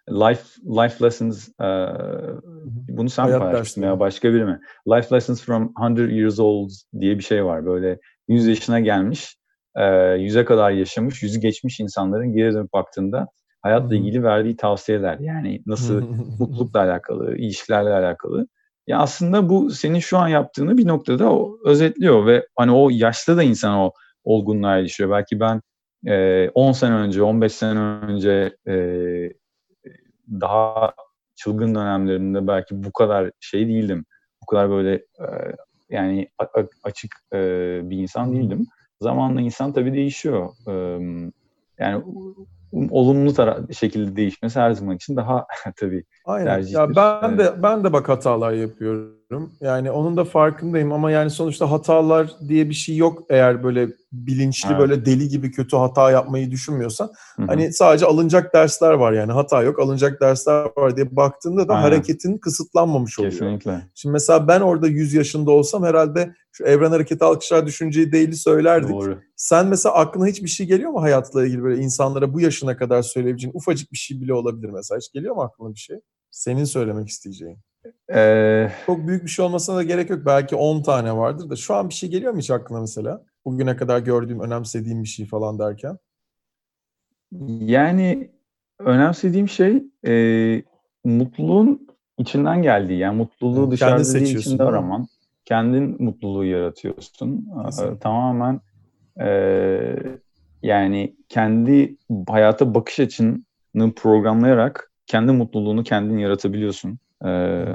Life Life Lessons uh, bunu sen Hayat paylaşmıştın ya başka biri mi? Life Lessons from 100 Years Old diye bir şey var. Böyle 100 yaşına gelmiş, yüze kadar yaşamış, yüzü geçmiş insanların geri dönüp baktığında hayatla ilgili verdiği tavsiyeler. Yani nasıl mutlulukla alakalı, ilişkilerle alakalı. Ya aslında bu senin şu an yaptığını bir noktada o özetliyor ve hani o yaşta da insan o olgunluğa erişiyor. Belki ben e, 10 sene önce, 15 sene önce e, daha çılgın dönemlerinde belki bu kadar şey değildim. Bu kadar böyle e, yani açık e, bir insan değildim. Zamanla insan tabii değişiyor. Yani olumlu tara- şekilde değişmesi her zaman için daha tabii Aynen. tercihtir. Ya ben de ben de bak hatalar yapıyorum. Yani onun da farkındayım ama yani sonuçta hatalar diye bir şey yok eğer böyle bilinçli Evet. böyle deli gibi kötü hata yapmayı düşünmüyorsan. Hı hı. Hani sadece alınacak dersler var yani hata yok alınacak dersler var diye baktığında da Aynen. hareketin kısıtlanmamış oluyor. Kesinlikle. Şimdi mesela ben orada 100 yaşında olsam herhalde şu evren hareketi alkışlar düşünceyi değil söylerdik. Doğru. Sen mesela aklına hiçbir şey geliyor mu hayatla ilgili böyle insanlara bu yaşına kadar söyleyebileceğin ufacık bir şey bile olabilir mesela. Hiç geliyor mu aklına bir şey? Senin söylemek isteyeceğin. Ee, Çok büyük bir şey olmasına da gerek yok. Belki 10 tane vardır da şu an bir şey geliyor mu hiç aklına mesela? Bugüne kadar gördüğüm, önemsediğim bir şey falan derken. yani önemsediğim şey e, mutluluğun içinden geldiği. Yani mutluluğu Evet, dışarıda değil içinde araman. Kendin mutluluğu yaratıyorsun. Ee, Kesinlikle. tamamen e, yani kendi hayata bakış açını programlayarak kendi mutluluğunu kendin yaratabiliyorsun. Ee,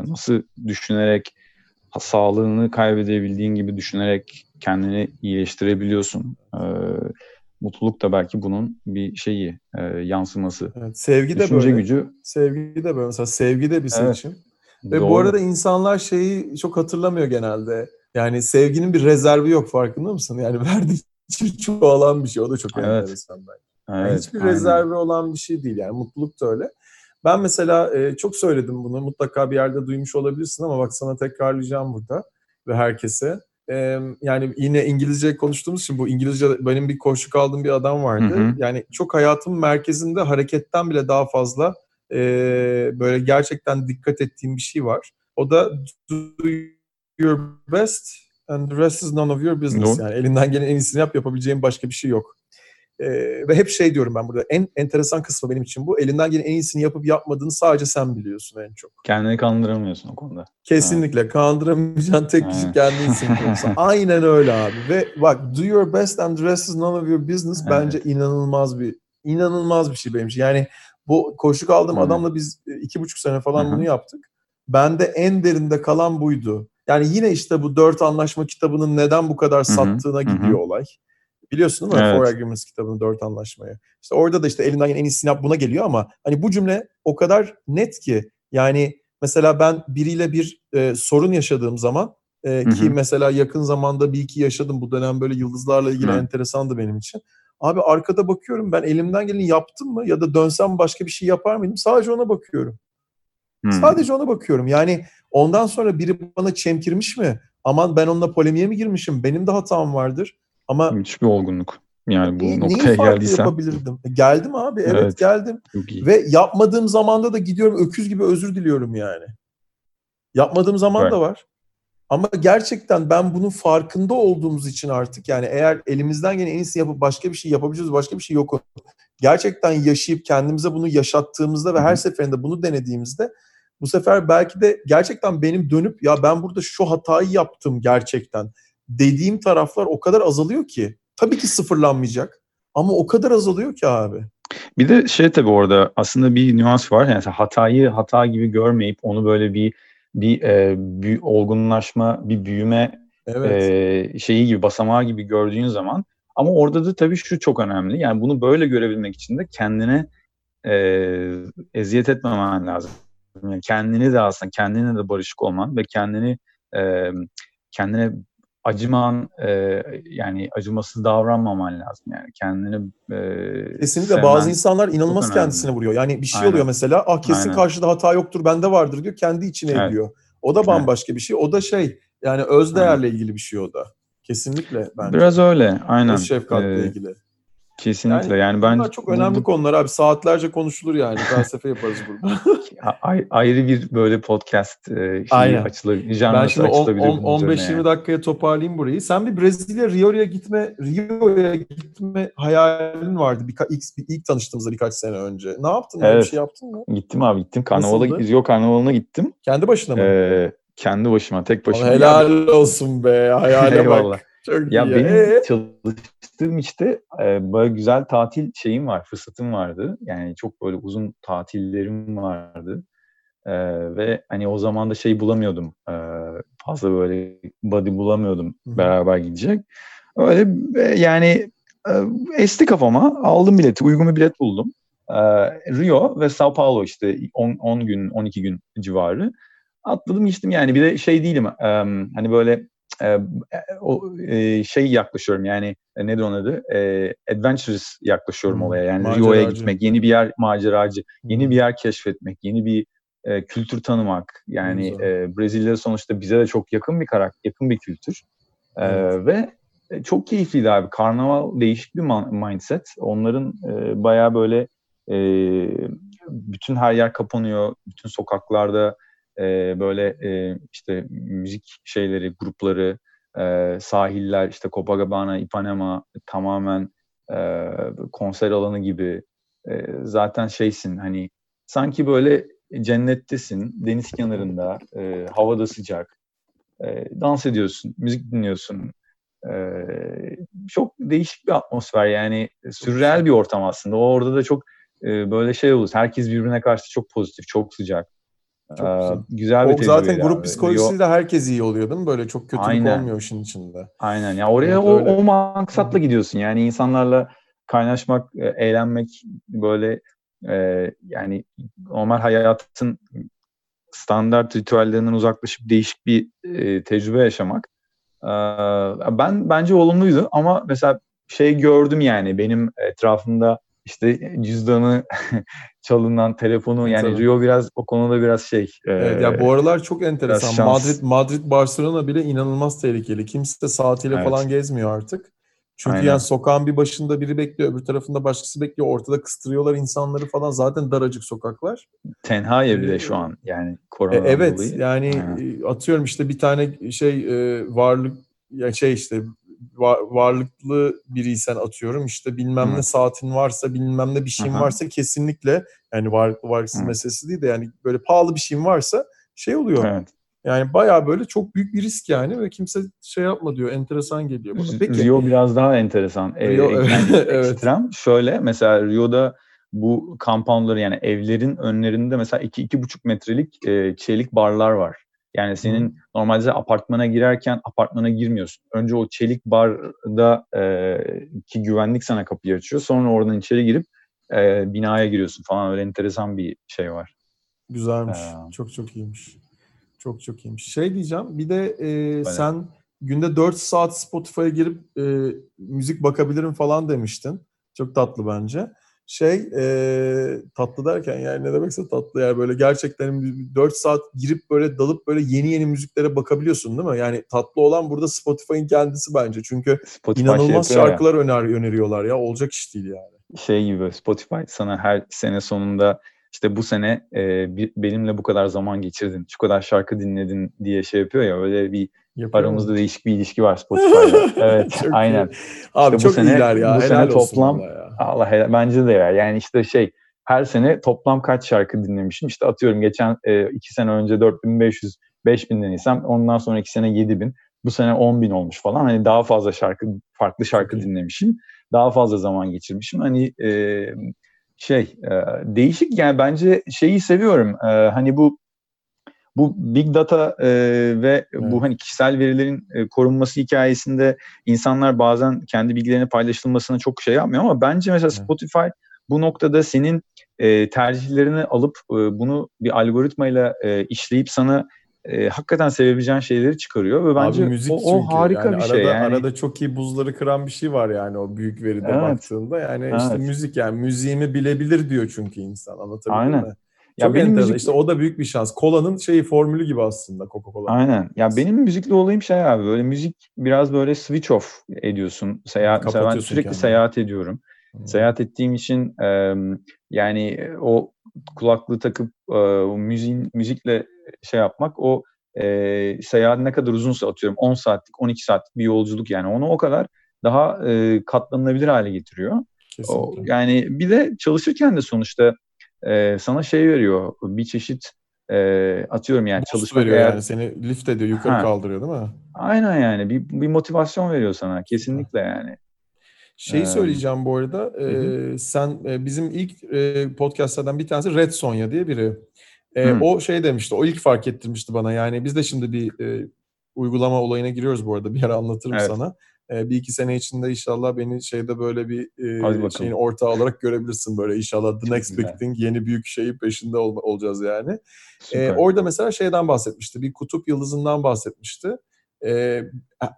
nasıl düşünerek sağlığını kaybedebildiğin gibi düşünerek kendini iyileştirebiliyorsun. Ee, mutluluk da belki bunun bir şeyi, e, yansıması. Evet, sevgi de Düşünce böyle. gücü Sevgi de böyle. Mesela sevgi de bir Evet. seçim. Ve doğru. bu arada insanlar şeyi çok hatırlamıyor genelde. Yani sevginin bir rezervi yok farkında mısın? Yani verdikçe çoğalan bir şey. O da çok Evet. enteresan bence. Yani Evet, hiçbir aynen. rezervi olan bir şey değil yani mutluluk da öyle. Ben mesela e, çok söyledim bunu mutlaka bir yerde duymuş olabilirsin ama bak sana tekrarlayacağım burada ve herkese. E, yani yine İngilizce konuştuğumuz için bu İngilizce benim bir koşuk aldığım bir adam vardı. Hı hı. Yani çok hayatımın merkezinde hareketten bile daha fazla e, böyle gerçekten dikkat ettiğim bir şey var. O da do your best and the rest is none of your business. Doğru. Yani elinden gelen en iyisini yap yapabileceğin başka bir şey yok. Ee, ve hep şey diyorum ben burada en enteresan kısmı benim için bu. Elinden gelen en iyisini yapıp yapmadığını sadece sen biliyorsun en çok. Kendini kandıramıyorsun o konuda. Kesinlikle kandıramayacağın tek kişi kendinsin. Aynen öyle abi. Ve bak do your best and the rest is none of your business Evet. bence inanılmaz bir inanılmaz bir şey benim için. Yani bu koşuk aldığım hı. adamla biz e, iki buçuk sene falan bunu yaptık. Bende en derinde kalan buydu. Yani yine işte bu dört anlaşma kitabının neden bu kadar sattığına gidiyor olay. Biliyorsun değil mi? Evet. Four Agreements kitabını, dört anlaşmayı. İşte orada da işte elinden en iyisini yap buna geliyor ama hani bu cümle o kadar net ki yani mesela ben biriyle bir e, sorun yaşadığım zaman e, Hı ki hı. mesela yakın zamanda bir iki yaşadım bu dönem böyle yıldızlarla ilgili Hı. enteresandı benim için. Abi arkada bakıyorum ben elimden geleni yaptım mı ya da dönsem başka bir şey yapar mıydım? Sadece ona bakıyorum. Hmm. Sadece ona bakıyorum. Yani ondan sonra biri bana çemkirmiş mi? Aman ben onunla polemiğe mi girmişim? Benim de hatam vardır. Ama Müthiş bir olgunluk. Yani bu neyi, neyi noktaya farklı geldiysen yapabilirdim? E, Geldim abi. Evet, Evet. geldim. Ve yapmadığım zamanda da gidiyorum öküz gibi özür diliyorum yani. Yapmadığım zaman Evet. da var. Ama gerçekten ben bunun farkında olduğumuz için artık yani eğer elimizden gelen en iyisini yapıp başka bir şey yapabileceğiz başka bir şey yok. Gerçekten yaşayıp kendimize bunu yaşattığımızda ve her seferinde bunu denediğimizde bu sefer belki de gerçekten benim dönüp ya ben burada şu hatayı yaptım gerçekten dediğim taraflar o kadar azalıyor ki. Tabii ki sıfırlanmayacak ama o kadar azalıyor ki abi. Bir de şey tabii orada aslında bir nüans var. Yani hatayı hata gibi görmeyip onu böyle bir bir e, bir olgunlaşma, bir büyüme Evet. e, şeyi gibi basamağı gibi gördüğün zaman ama orada da tabii şu çok önemli. Yani bunu böyle görebilmek için de kendine e, eziyet etmemen lazım. Yani kendini de aslında kendine de barışık olman ve kendini e, kendine acıman e, yani acımasız davranmaman lazım yani kendini e, Kesinlikle sevmen- bazı insanlar inanılmaz kendisine vuruyor. Yani bir şey Aynen. oluyor mesela ah kesin Aynen. karşıda hata yoktur bende vardır diyor kendi içine Evet. ediyor. O da bambaşka bir şey. O da şey yani öz Aynen. değerle ilgili bir şey o da. Kesinlikle bence. biraz öyle aynen Öz şefkatle Ee, ilgili. Kesinlikle yani, ben Bunlar çok önemli bu- konular abi. Saatlerce konuşulur yani. Felsefe yaparız burada. ayrı bir böyle podcast e, şeyi açılabilir, ben şimdi on- açılabilir on- bunun üzerine 15-20 yani. dakikaya toparlayayım burayı. Sen bir Brezilya Rio'ya gitme Rio'ya gitme hayalin vardı. Birka, ilk, ilk tanıştığımızda birkaç sene önce. Ne yaptın? Öyle Bir Evet. şey yaptın mı? Gittim abi gittim. Karnavala? Rio Karnavalı'na gittim. Kendi başına mı? Ee, kendi başıma, tek başıma. Helal olsun be. Hayale bak. Çok Ya iyi. benim Ee? çalıştığım işte e, böyle güzel tatil şeyim var, fırsatım vardı. Yani çok böyle uzun tatillerim vardı. E, ve hani o zaman da şey bulamıyordum. e, fazla böyle body bulamıyordum Hı hı. beraber gidecek. Öyle e, yani e, esti kafama. Aldım bileti, uygun bir bilet buldum. E, Rio ve Sao Paulo işte 10, 10 gün, 12 gün civarı. atladım geçtim yani bir de şey değilim e, hani böyle e, o e, şey yaklaşıyorum yani e, nedir onun adı? E, adventurous yaklaşıyorum hmm, olaya. Yani Rio'ya gitmek, yeni bir yer maceracı, hmm. yeni bir yer keşfetmek, yeni bir e, kültür tanımak. Yani e, Brezilya sonuçta bize de çok yakın bir karakter, yakın bir kültür. E, evet. Ve çok keyifliydi abi. Karnaval değişik bir mindset. Onların e, bayağı böyle e, bütün her yer kapanıyor. Bütün sokaklarda e, böyle e, işte müzik şeyleri, grupları, e, sahiller, işte Copacabana, Ipanema tamamen e, konser alanı gibi. E, zaten şeysin hani sanki böyle cennettesin, deniz kenarında, e, havada sıcak, e, dans ediyorsun, müzik dinliyorsun. E, çok değişik bir atmosfer yani sürreel bir ortam aslında. Orada da çok e, böyle şey olur. Herkes birbirine karşı çok pozitif, çok sıcak. Çok güzel. güzel bir o zaten grup psikolojisiyle Yo, herkes iyi oluyor değil mi? Böyle çok kötülük aynen. olmuyor işin içinde. Aynen. Ya oraya evet, o, o maksatla gidiyorsun. Yani insanlarla kaynaşmak, e, eğlenmek böyle e, yani normal hayatın standart ritüellerinden uzaklaşıp değişik bir e, tecrübe yaşamak. E, ben bence olumluydu ama mesela şey gördüm yani benim etrafımda işte cüzdanı çalınan telefonu yani Tabii. Rio biraz o konuda biraz şey. Evet, e, ya bu aralar çok enteresan. Madrid Madrid Barcelona bile inanılmaz tehlikeli. Kimse de saatiyle evet. falan gezmiyor artık. Çünkü Aynen. yani sokağın bir başında biri bekliyor, öbür tarafında başkası bekliyor. Ortada kıstırıyorlar insanları falan. Zaten daracık sokaklar. Tenha ya bile şu an yani korona e, Evet dolayı. yani Aynen. atıyorum işte bir tane şey varlık ya şey işte varlıklı biriysen atıyorum işte bilmem Hı. ne saatin varsa bilmem ne bir şeyin Aha. varsa kesinlikle yani varlıklı varlıksız Hı. meselesi değil de yani böyle pahalı bir şeyin varsa şey oluyor. Evet. Yani bayağı böyle çok büyük bir risk yani ve kimse şey yapma diyor. Enteresan geliyor bana. Peki. Rio biraz daha enteresan. Rio, ee, evet. Ekstrem. Şöyle mesela Rio'da bu compoundları yani evlerin önlerinde mesela 2-2,5 metrelik e, çelik barlar var. Yani senin normalde apartmana girerken apartmana girmiyorsun. Önce o çelik barda e, ki güvenlik sana kapıyı açıyor. Sonra oradan içeri girip e, binaya giriyorsun falan. Öyle enteresan bir şey var. Güzelmiş. Ee, çok çok iyiymiş. Çok çok iyiymiş. Şey diyeceğim bir de e, sen günde 4 saat Spotify'a girip e, müzik bakabilirim falan demiştin. Çok tatlı bence şey e, tatlı derken yani ne demekse tatlı yani böyle gerçekten 4 saat girip böyle dalıp böyle yeni yeni müziklere bakabiliyorsun değil mi? Yani tatlı olan burada Spotify'ın kendisi bence. Çünkü Spotify şey inanılmaz şey şarkılar ya. öner öneriyorlar ya. Olacak iş değil yani. Şey gibi Spotify sana her sene sonunda işte bu sene e, benimle bu kadar zaman geçirdin, şu kadar şarkı dinledin diye şey yapıyor ya öyle bir Yapıyor aramızda mu? değişik bir ilişki var Spotify'da. evet, aynen. Abi işte çok bu sene, iyiler ya. Bu sene toplam ya. Allah helal, bence de ya. Yani işte şey her sene toplam kaç şarkı dinlemişim? İşte atıyorum geçen e, iki sene önce 4500 5000 dinleysem ondan sonra iki sene 7000 bu sene 10.000 olmuş falan. Hani daha fazla şarkı farklı şarkı dinlemişim. Daha fazla zaman geçirmişim. Hani e, şey e, değişik yani bence şeyi seviyorum. E, hani bu bu big data e, ve evet. bu hani kişisel verilerin e, korunması hikayesinde insanlar bazen kendi bilgilerini paylaşılmasına çok şey yapmıyor ama bence mesela evet. Spotify bu noktada senin e, tercihlerini alıp e, bunu bir algoritmayla e, işleyip sana e, hakikaten sevebileceğin şeyleri çıkarıyor ve bence Abi müzik o, o harika yani bir arada, şey. Yani. Arada çok iyi buzları kıran bir şey var yani o büyük veride evet. baktığında. Yani evet. işte müzik yani müziğimi bilebilir diyor çünkü insan anlatabiliyor Aynen. mi? Ya Çok benim müzik... işte o da büyük bir şans. Kola'nın şeyi formülü gibi aslında Coca-Cola. Aynen. Ya benim müzikli olayım şey abi böyle müzik biraz böyle switch off ediyorsun. Seyahat mesela ben sürekli kendini. seyahat ediyorum. Hmm. Seyahat ettiğim için e, yani o kulaklığı takıp e, o müziğin müzikle şey yapmak o e, seyahat ne kadar uzunsa atıyorum 10 saatlik 12 saatlik bir yolculuk yani onu o kadar daha e, katlanılabilir hale getiriyor. O, yani bir de çalışırken de sonuçta e, sana şey veriyor bir çeşit e, atıyorum yani Boost çalışmak veriyor eğer... yani seni lift ediyor yukarı ha. kaldırıyor değil mi? Aynen yani bir, bir motivasyon veriyor sana kesinlikle yani. Şeyi söyleyeceğim bu arada. E, sen e, bizim ilk e, podcastlardan bir tanesi Red Sonya diye biri. E, o şey demişti. O ilk fark ettirmişti bana. Yani biz de şimdi bir e, uygulama olayına giriyoruz bu arada. Bir ara anlatırım evet. sana. E, bir iki sene içinde inşallah beni şeyde böyle bir e, şeyin ortağı olarak görebilirsin böyle inşallah the next big thing yeni büyük şeyin peşinde ol- olacağız yani. E, orada mesela şeyden bahsetmişti. Bir kutup yıldızından bahsetmişti. E,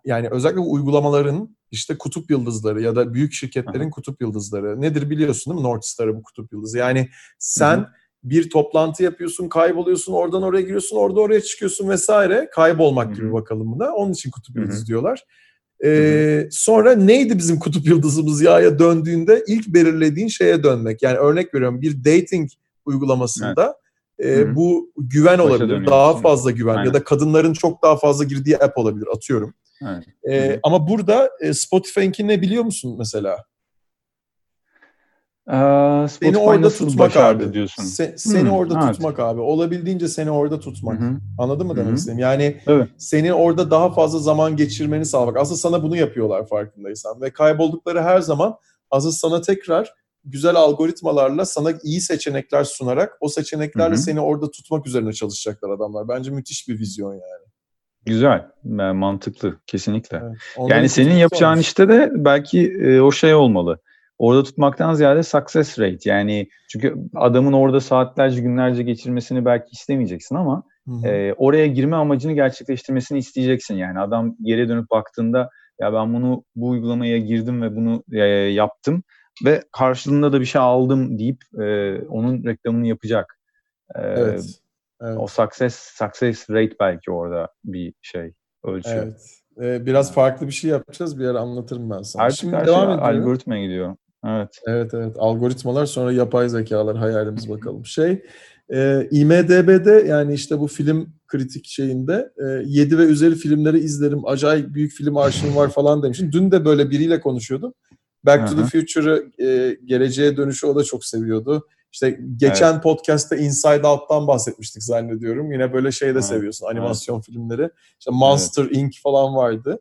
yani özellikle uygulamaların işte kutup yıldızları ya da büyük şirketlerin kutup yıldızları. Nedir biliyorsun değil mi North Star'ı bu kutup yıldızı? Yani sen Hı hı. bir toplantı yapıyorsun, kayboluyorsun, oradan oraya giriyorsun, orada oraya çıkıyorsun vesaire. Kaybolmak Hı gibi bakalım buna. Onun için kutup yıldızı diyorlar. Ee, sonra neydi bizim kutup yıldızımız yaya döndüğünde ilk belirlediğin şeye dönmek. Yani örnek veriyorum bir dating uygulamasında e, Hı hı. bu güven Başa olabilir. dönüyorsun. Daha fazla güven Aynen. ya da kadınların çok daha fazla girdiği app olabilir atıyorum. Evet. Ama burada e, Spotify'ınki ne biliyor musun mesela? Ee, Seni orada tutmak abi. diyorsun. Se- seni Hmm, orada evet. tutmak abi. Olabildiğince seni orada tutmak. Hı hı. Anladın mı demek istediğim? Yani Evet. senin orada daha fazla zaman geçirmeni sağlamak. Aslında sana bunu yapıyorlar farkındaysan. Ve kayboldukları her zaman aslında sana tekrar güzel algoritmalarla sana iyi seçenekler sunarak o seçeneklerle Hı hı. seni orada tutmak üzerine çalışacaklar adamlar. Bence müthiş bir vizyon yani. Güzel, e, mantıklı, kesinlikle. Evet. Yani senin yapacağın olmuş. işte de belki e, o şey olmalı. Orada tutmaktan ziyade success rate. Yani çünkü adamın orada saatlerce, günlerce geçirmesini belki istemeyeceksin ama Hı hı. e, oraya girme amacını gerçekleştirmesini isteyeceksin. Yani adam geriye dönüp baktığında ya ben bunu bu uygulamaya girdim ve bunu e, yaptım ve karşılığında da bir şey aldım deyip e, onun reklamını yapacak. E, evet. Evet. O success success rate belki orada bir şey ölçüyor. Evet. Ee, biraz farklı bir şey yapacağız. Bir ara anlatırım ben sana. Artık Şimdi her devam şey ediyorum. algoritma gidiyor. Evet. Evet evet. Algoritmalar sonra yapay zekalar hayalimiz bakalım. Şey e, IMDB'de yani işte bu film kritik şeyinde e, 7 ve üzeri filmleri izlerim. Acayip büyük film arşivim var falan demişim. Dün de böyle biriyle konuşuyordum. Back to the. Future'ı e, geleceğe dönüşü o da çok seviyordu. İşte geçen podcast'ta Inside Out'tan bahsetmiştik zannediyorum. Yine böyle şey de Evet, seviyorsun animasyon filmleri. İşte Monster Inc. falan vardı.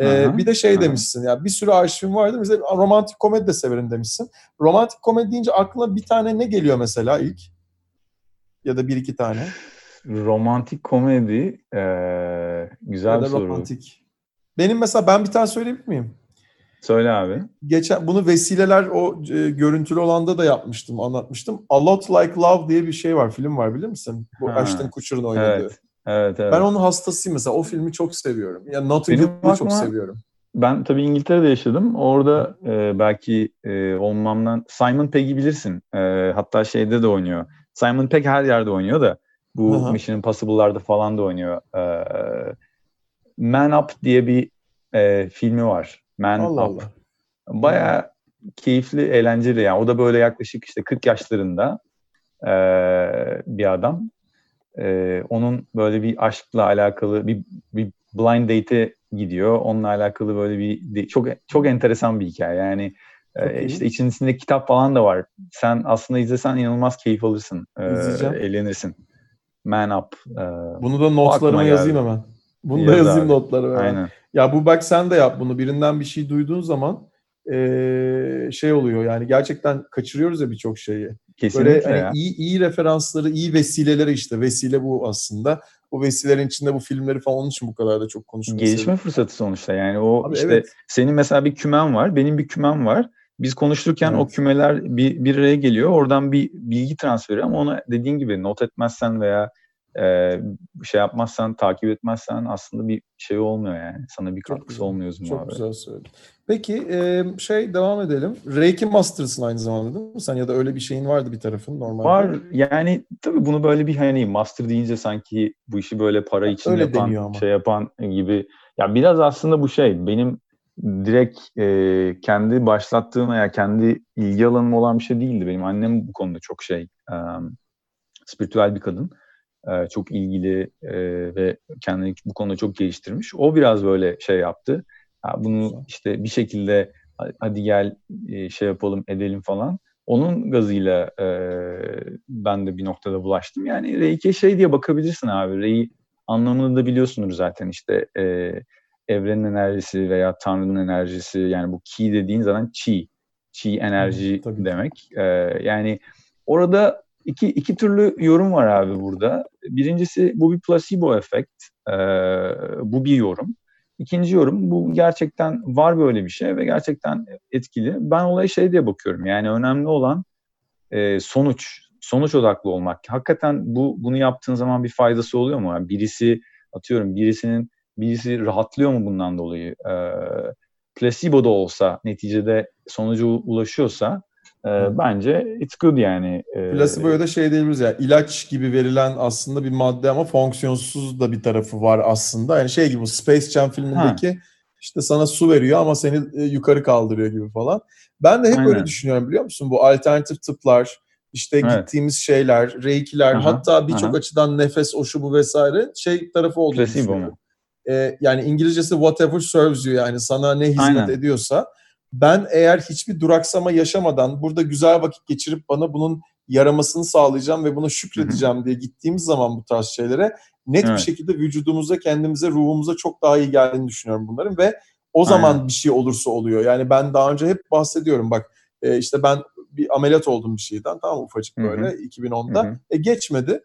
Ee, bir de şey hı. demişsin ya bir sürü arşivim vardı. Bize romantik komedi de severim demişsin. Romantik komedi deyince aklına bir tane ne geliyor mesela ilk? Ya da bir iki tane. Romantik komedi eee, güzel ya bir soru. romantik. Benim mesela ben bir tane söyleyebilir miyim? Söyle abi. Geçen bunu vesileler o e, görüntülü olanda da yapmıştım, anlatmıştım. A Lot Like Love diye bir şey var, film var bilir misin? Bu Ha. Ashton Kutcher'ın oynadığı. Evet. Evet evet. Ben onun hastasıyım mesela. O filmi çok seviyorum. Ya Notting Hill'ı çok seviyorum. Ben tabii İngiltere'de yaşadım. Orada e, belki e, olmamdan Simon Pegg'i bilirsin. E, hatta şeyde de oynuyor. Simon Pegg her yerde oynuyor da bu hı. Mission Impossible'larda falan da oynuyor. E, Man Up diye bir e, filmi var. Man Allah Up. Allah. Bayağı keyifli, eğlenceli yani. O da böyle yaklaşık işte 40 yaşlarında e, bir adam. E, onun böyle bir aşkla alakalı bir, bir blind date'e gidiyor. Onunla alakalı böyle bir çok çok enteresan bir hikaye. Yani e, işte içerisinde kitap falan da var. Sen aslında izlesen inanılmaz keyif alırsın. E, İzleyeceğim. eğlenirsin. Man Up. e, Bunu da notlarıma geldi. yazayım hemen. Bunu da Yaz yazayım abi. notlarıma aynen. Ya bu bak sen de yap bunu. Birinden bir şey duyduğun zaman eee, şey oluyor yani gerçekten kaçırıyoruz ya birçok şeyi. Kesinlikle Böyle hani ya. iyi iyi referansları, iyi vesileleri işte. Vesile bu aslında. Bu vesilelerin içinde bu filmleri falan onun için bu kadar da çok konuşulması. Gelişme fırsatı sonuçta yani o Abi işte evet. senin mesela bir kümen var, benim bir kümem var. Biz konuşurken o Evet. kümeler bir, bir araya geliyor. Oradan bir bilgi transferi ama onu dediğin gibi not etmezsen veya e, şey yapmazsan, takip etmezsen aslında bir şey olmuyor yani. Sana bir Çok katkısı güzel. olmuyor Çok muhabbet. güzel söyledin. Peki şey devam edelim. Reiki Master'sın aynı zamanda değil mi? Sen ya da öyle bir şeyin vardı bir tarafın normalde. Var yani tabii bunu böyle bir hani master deyince sanki bu işi böyle para için Öyle yapan, şey yapan gibi. Ya biraz aslında bu şey benim direkt e, kendi başlattığım veya kendi ilgi alanım olan bir şey değildi. Benim annem bu konuda çok şey e, spiritüel bir kadın. E, çok ilgili e, ve kendini bu konuda çok geliştirmiş. O biraz böyle şey yaptı. Bunu işte bir şekilde "Ha- hadi gel e, şey yapalım edelim falan. Onun gazıyla e, ben de bir noktada bulaştım. Yani Reiki şey diye bakabilirsin abi. Rei anlamını da biliyorsunuz zaten işte e, evrenin enerjisi veya Tanrı'nın enerjisi yani bu ki dediğin zaman chi. Chi enerji tabii ki. demek. E, yani orada iki, iki türlü yorum var abi burada. Birincisi bu bir placebo efekt. E, bu bir yorum. İkinci yorum bu gerçekten var böyle bir şey ve gerçekten etkili. Ben olaya şey diye bakıyorum yani önemli olan e, sonuç, sonuç odaklı olmak. Hakikaten bu bunu yaptığın zaman bir faydası oluyor mu? Yani birisi atıyorum birisinin birisi rahatlıyor mu bundan dolayı? E, placebo da olsa neticede sonuca ulaşıyorsa e, bence it's good yani. E, Placebo'ya da şey diyebiliriz ya ilaç gibi verilen aslında bir madde ama fonksiyonsuz da bir tarafı var aslında. Yani şey gibi Space Jam filmindeki ha. işte sana su veriyor ama seni e, yukarı kaldırıyor gibi falan. Ben de hep Aynen. öyle düşünüyorum biliyor musun? Bu alternatif tıplar, işte evet. gittiğimiz şeyler, reikiler, aha, hatta birçok açıdan nefes, o şu bu vesaire şey tarafı olduğunu Placebo düşünüyorum. Mu? Ee, yani İngilizcesi whatever serves you yani sana ne hizmet Aynen. ediyorsa ben eğer hiçbir duraksama yaşamadan burada güzel vakit geçirip bana bunun yaramasını sağlayacağım ve buna şükredeceğim diye gittiğimiz zaman bu tarz şeylere net evet. bir şekilde vücudumuza, kendimize, ruhumuza çok daha iyi geldiğini düşünüyorum bunların ve o zaman Aynen. bir şey olursa oluyor. Yani ben daha önce hep bahsediyorum bak e, işte ben bir ameliyat oldum bir şeyden tamam ufacık böyle Hı-hı. 2010'da. Hı-hı. E geçmedi.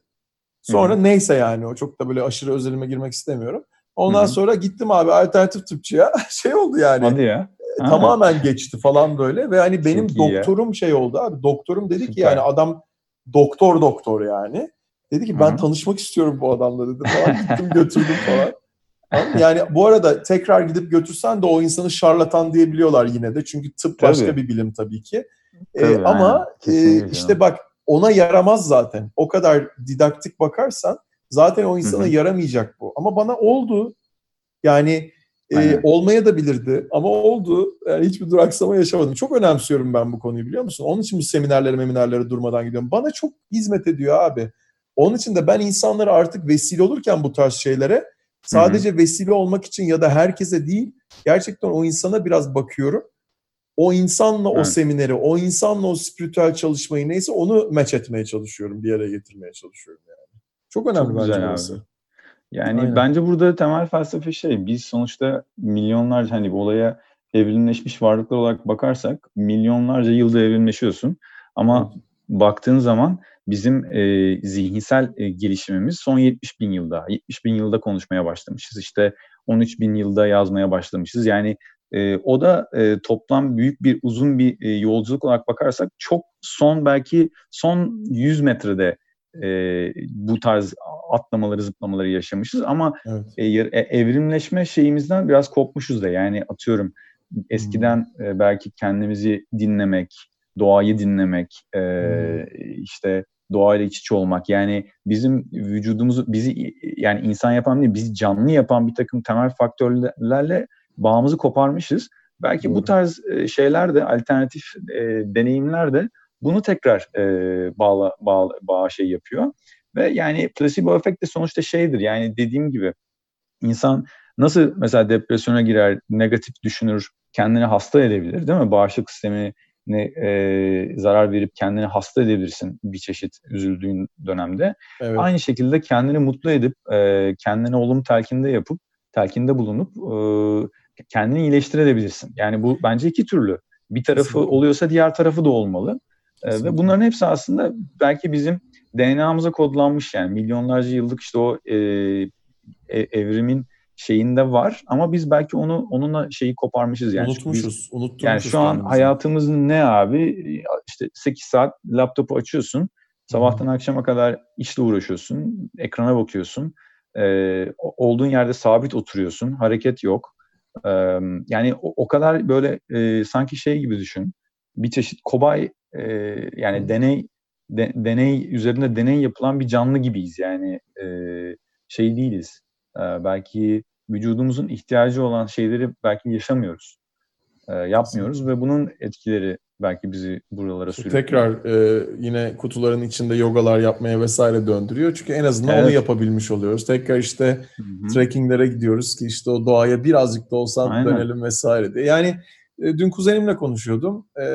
Sonra Hı-hı. neyse yani o çok da böyle aşırı özelime girmek istemiyorum. Ondan Hı-hı. sonra gittim abi alternatif tıpçıya. Şey oldu yani. Hadi ya. Tamamen geçti falan böyle ve hani benim Çok doktorum ya. şey oldu abi. Doktorum dedi Süper. ki yani adam doktor doktor yani. Dedi ki ben Hı-hı. tanışmak istiyorum bu adamla dedi falan. Gittim götürdüm falan. Yani bu arada tekrar gidip götürsen de o insanı şarlatan diyebiliyorlar yine de. Çünkü tıp tabii. başka bir bilim tabii ki. Ee, tabii, ee, ama e, işte bak ona yaramaz zaten. O kadar didaktik bakarsan zaten o insana Hı-hı. yaramayacak bu. Ama bana oldu. Yani e, olmaya da bilirdi ama oldu. Yani hiçbir duraksama yaşamadım. Çok önemsiyorum ben bu konuyu biliyor musun? Onun için bu seminerlere seminerlere durmadan gidiyorum. Bana çok hizmet ediyor abi. Onun için de ben insanlara artık vesile olurken bu tarz şeylere sadece Hı-hı. vesile olmak için ya da herkese değil gerçekten o insana biraz bakıyorum. O insanla evet. o semineri, o insanla o spiritüel çalışmayı neyse onu meç etmeye çalışıyorum. Bir araya getirmeye çalışıyorum yani. Çok önemli Çok bence burası. Yani Aynen. bence burada temel felsefe şey, biz sonuçta milyonlarca hani bu olaya evrimleşmiş varlıklar olarak bakarsak milyonlarca yılda evrimleşiyorsun. Ama evet. baktığın zaman bizim e, zihinsel e, gelişimimiz son 70 bin yılda. 70 bin yılda konuşmaya başlamışız. İşte 13 bin yılda yazmaya başlamışız. Yani e, o da e, toplam büyük bir uzun bir e, yolculuk olarak bakarsak çok son belki son 100 metrede e, bu tarz atlamaları zıplamaları yaşamışız ama evet. e, evrimleşme şeyimizden biraz kopmuşuz da yani atıyorum eskiden hmm. e, belki kendimizi dinlemek, doğayı dinlemek, e, hmm. işte doğayla iç içe olmak yani bizim vücudumuzu bizi yani insan yapan değil bizi canlı yapan bir takım temel faktörlerle bağımızı koparmışız. Belki Doğru. bu tarz şeyler de alternatif e, deneyimler de bunu tekrar e, bağla, bağla, bağ şey yapıyor. Ve yani placebo efekt de sonuçta şeydir yani dediğim gibi insan nasıl mesela depresyona girer, negatif düşünür, kendini hasta edebilir değil mi? Bağışıklık sistemi ne e, zarar verip kendini hasta edebilirsin bir çeşit üzüldüğün dönemde. Evet. Aynı şekilde kendini mutlu edip e, kendine olum telkinde yapıp telkinde bulunup e, kendini iyileştirebilirsin. Yani bu bence iki türlü. Bir tarafı Kesinlikle. oluyorsa diğer tarafı da olmalı. E, ve bunların hepsi aslında belki bizim DNA'mıza kodlanmış yani milyonlarca yıllık işte o e, e, evrimin şeyinde var ama biz belki onu onunla şeyi koparmışız yani. Unutmuşuz, unutmuşuz. Yani şu an hayatımız ne abi? İşte 8 saat laptopu açıyorsun. Sabahtan hmm. akşama kadar işle uğraşıyorsun. Ekrana bakıyorsun. Ee, olduğun yerde sabit oturuyorsun. Hareket yok. Ee, yani o, o kadar böyle e, sanki şey gibi düşün. Bir çeşit kobay e, yani deney de, deney üzerinde deney yapılan bir canlı gibiyiz. Yani e, şey değiliz. E, belki vücudumuzun ihtiyacı olan şeyleri belki yaşamıyoruz. E, yapmıyoruz ve bunun etkileri belki bizi buralara sürüyor. Tekrar e, yine kutuların içinde yogalar yapmaya vesaire döndürüyor. Çünkü en azından evet. onu yapabilmiş oluyoruz. Tekrar işte Hı-hı. trekkinglere gidiyoruz ki işte o doğaya birazcık da olsa dönelim vesaire diye. Yani e, dün kuzenimle konuşuyordum. E,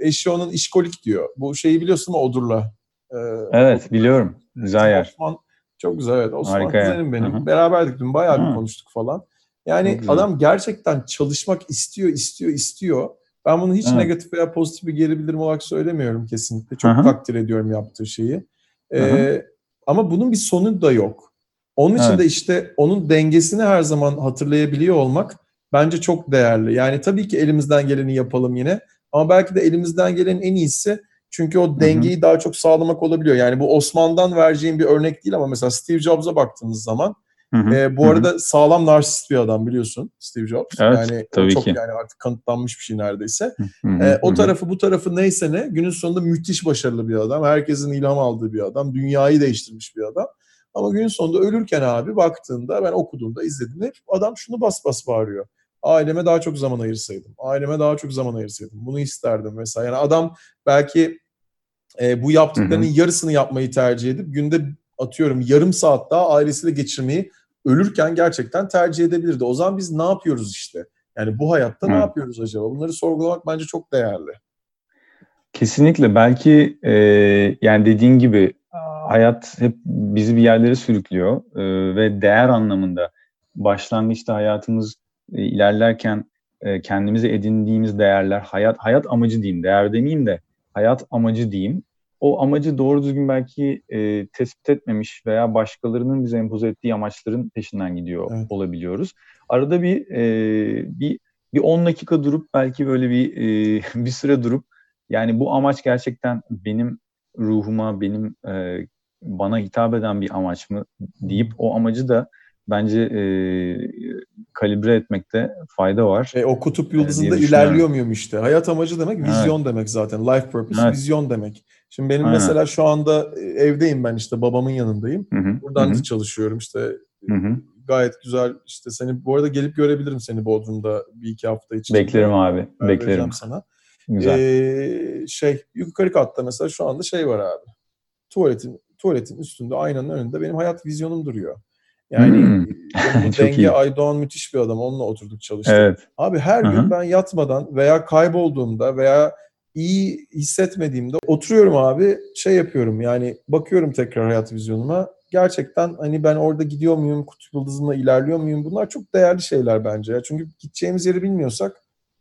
eşi onun işkolik diyor. Bu şeyi biliyorsun mu Odur'la? Ee, evet biliyorum. Güzel yer. Osman, çok güzel evet. Osman Harika kuzenim benim. Hı-hı. Beraberdik dün bayağı Hı-hı. bir konuştuk falan. Yani adam gerçekten çalışmak istiyor, istiyor, istiyor. Ben bunu hiç evet. negatif veya pozitif bir geri bildirim olarak söylemiyorum kesinlikle. Çok Hı-hı. takdir ediyorum yaptığı şeyi. Ee, ama bunun bir sonu da yok. Onun için Evet. de işte onun dengesini her zaman hatırlayabiliyor olmak bence çok değerli. Yani tabii ki elimizden geleni yapalım yine ama belki de elimizden gelenin en iyisi çünkü o dengeyi daha çok sağlamak olabiliyor. Yani bu Osman'dan vereceğim bir örnek değil ama mesela Steve Jobs'a baktığımız zaman Hı hı, e, bu hı hı. arada sağlam narsist bir adam biliyorsun Steve Jobs. Evet, yani tabii çok ki. yani artık kanıtlanmış bir şey neredeyse. Hı hı, E, o hı hı. tarafı bu tarafı neyse ne günün sonunda müthiş başarılı bir adam. Herkesin ilham aldığı bir adam. Dünyayı değiştirmiş bir adam. Ama günün sonunda ölürken abi baktığında ben okuduğumda izlediğimde adam şunu bas bas bağırıyor. Aileme daha çok zaman ayırsaydım. Aileme daha çok zaman ayırsaydım. Bunu isterdim mesela. Yani adam belki e, bu yaptıklarının yarısını yapmayı tercih edip günde atıyorum yarım saat daha ailesiyle geçirmeyi ölürken gerçekten tercih edebilirdi. O zaman biz ne yapıyoruz işte? Yani bu hayatta ne Evet. yapıyoruz acaba? Bunları sorgulamak bence çok değerli. Kesinlikle belki e, yani dediğin gibi hayat hep bizi bir yerlere sürüklüyor e, ve değer anlamında başlangıçta hayatımız e, ilerlerken e, kendimize edindiğimiz değerler hayat hayat amacı diyeyim değer demeyeyim de hayat amacı diyeyim o amacı doğru düzgün belki e, tespit etmemiş veya başkalarının bize empoze ettiği amaçların peşinden gidiyor Evet. olabiliyoruz. Arada bir e, bir bir 10 dakika durup belki böyle bir e, bir süre durup yani bu amaç gerçekten benim ruhuma, benim e, bana hitap eden bir amaç mı deyip o amacı da bence e, kalibre etmekte fayda var. E, o kutup yıldızında düşünüyorum. ilerliyor muyum işte? Hayat amacı demek Evet. vizyon demek zaten. Life purpose Evet. vizyon demek. Şimdi benim Aynen. mesela şu anda e, evdeyim ben işte babamın yanındayım. Hı hı, Buradan hı da hı, çalışıyorum işte hı hı. gayet güzel işte seni bu arada gelip görebilirim seni Bodrum'da bir iki hafta içinde. Beklerim abi, beklerim. sana. Güzel. Ee, şey yukarı katta mesela şu anda şey var abi. Tuvaletin tuvaletin üstünde aynanın önünde benim hayat vizyonum duruyor. Yani Hmm. Denge iyi. Aydoğan müthiş bir adam. Onunla oturduk çalıştık. Evet. Abi her Hı gün ben yatmadan veya kaybolduğumda veya iyi hissetmediğimde oturuyorum abi şey yapıyorum yani bakıyorum tekrar hayat vizyonuma. Gerçekten hani ben orada gidiyor muyum, kutup yıldızımla ilerliyor muyum? Bunlar çok değerli şeyler bence. ya. Çünkü gideceğimiz yeri bilmiyorsak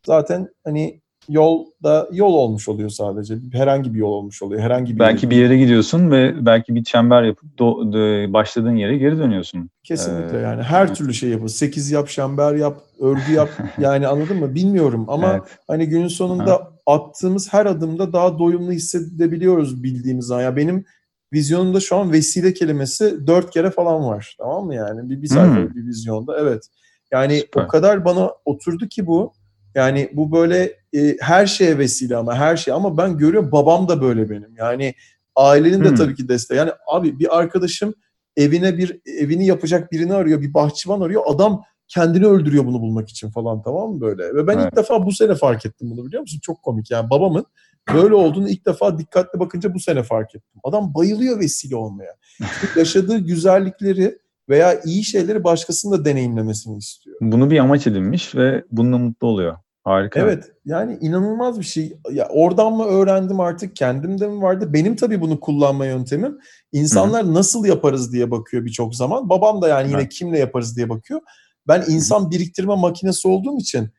zaten hani yol da yol olmuş oluyor sadece. Herhangi bir yol olmuş oluyor. Herhangi bir Belki yere- bir yere gidiyorsun ve belki bir çember yapıp do- de- başladığın yere geri dönüyorsun. Kesinlikle Ee, yani her türlü şey yapın. Sekiz yap, şember yap, örgü yap. Yani anladın mı? Bilmiyorum ama Evet. hani günün sonunda attığımız her adımda daha doyumlu hissedebiliyoruz bildiğimiz zaman. Ya benim vizyonumda şu an vesile kelimesi dört kere falan var. Tamam mı yani? Bir, bir sayfalık bir vizyonda. Evet. Yani Süper. o kadar bana oturdu ki bu. Yani bu böyle e, her şeye vesile ama her şey. Ama ben görüyorum babam da böyle benim. Yani ailenin de Hmm. tabii ki desteği. Yani abi bir arkadaşım evine bir evini yapacak birini arıyor, bir bahçıvan arıyor. Adam kendini öldürüyor bunu bulmak için falan tamam mı böyle? Ve ben Evet. ilk defa bu sene fark ettim bunu biliyor musun? Çok komik yani babamın böyle olduğunu ilk defa dikkatli bakınca bu sene fark ettim. Adam bayılıyor vesile olmaya. Çünkü yaşadığı güzellikleri veya iyi şeyleri başkasının da deneyimlemesini istiyor. Bunu bir amaç edinmiş ve bununla mutlu oluyor. Harika. Evet yani inanılmaz bir şey. Ya oradan mı öğrendim artık kendimde mi vardı? Benim tabii bunu kullanma yöntemim. İnsanlar nasıl yaparız diye bakıyor birçok zaman. Babam da yani yine Evet. kimle yaparız diye bakıyor. Ben insan biriktirme makinesi olduğum için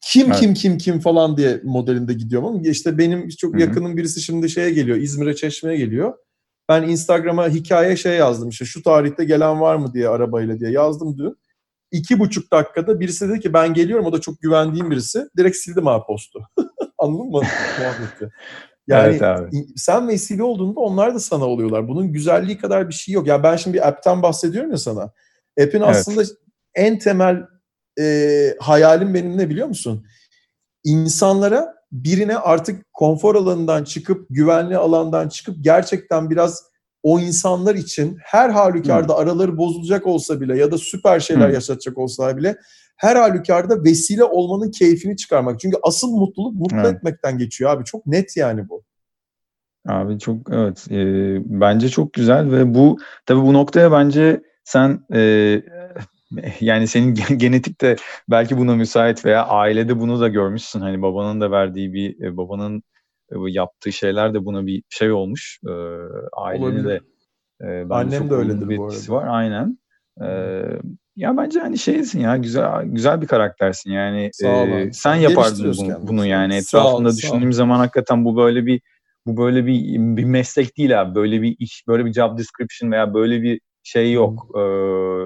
kim Evet. kim kim kim falan diye modelinde gidiyorum ama işte benim çok Hı hı. yakınım birisi şimdi şeye geliyor İzmir'e Çeşme'ye geliyor. Ben Instagram'a hikaye şey yazdım işte şu tarihte gelen var mı diye arabayla diye yazdım dün. İki buçuk dakikada birisi dedi ki ben geliyorum o da çok güvendiğim birisi. Direkt sildim abi postu. Anladın mı muhabbeti? Yani Evet abi. sen vesile olduğunda onlar da sana oluyorlar. Bunun güzelliği kadar bir şey yok. Ya ben şimdi bir app'ten bahsediyorum ya sana. App'in Evet. aslında en temel e, hayalim benim ne biliyor musun? İnsanlara birine artık konfor alanından çıkıp güvenli alandan çıkıp gerçekten biraz o insanlar için her halükarda araları bozulacak olsa bile ya da süper şeyler Hı. yaşatacak olsa bile her halükarda vesile olmanın keyfini çıkarmak. Çünkü asıl mutluluk mutlu Evet. etmekten geçiyor abi. Çok net yani bu. Abi çok evet e, bence çok güzel ve bu tabii bu noktaya bence sen e, yani senin gen- genetik de belki buna müsait veya ailede bunu da görmüşsün hani babanın da verdiği bir e, babanın yaptığı şeyler de buna bir şey olmuş e, Olabilir. de e, Annem de öyledir bir bu arada. var aynen E, ya bence hani şeysin ya güzel güzel bir karaktersin yani Sağ e, sen yapardın bunu, bunu yani etrafında ol. düşündüğüm zaman hakikaten bu böyle bir bu böyle bir bir meslek değil abi. Böyle bir iş, böyle bir job description veya böyle bir şey yok. E,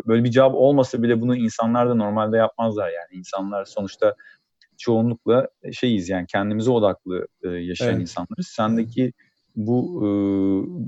böyle bir job olmasa bile bunu insanlar da normalde yapmazlar yani. İnsanlar sonuçta çoğunlukla şeyiz yani kendimize odaklı e, yaşayan evet. insanlarız. Sendeki bu e,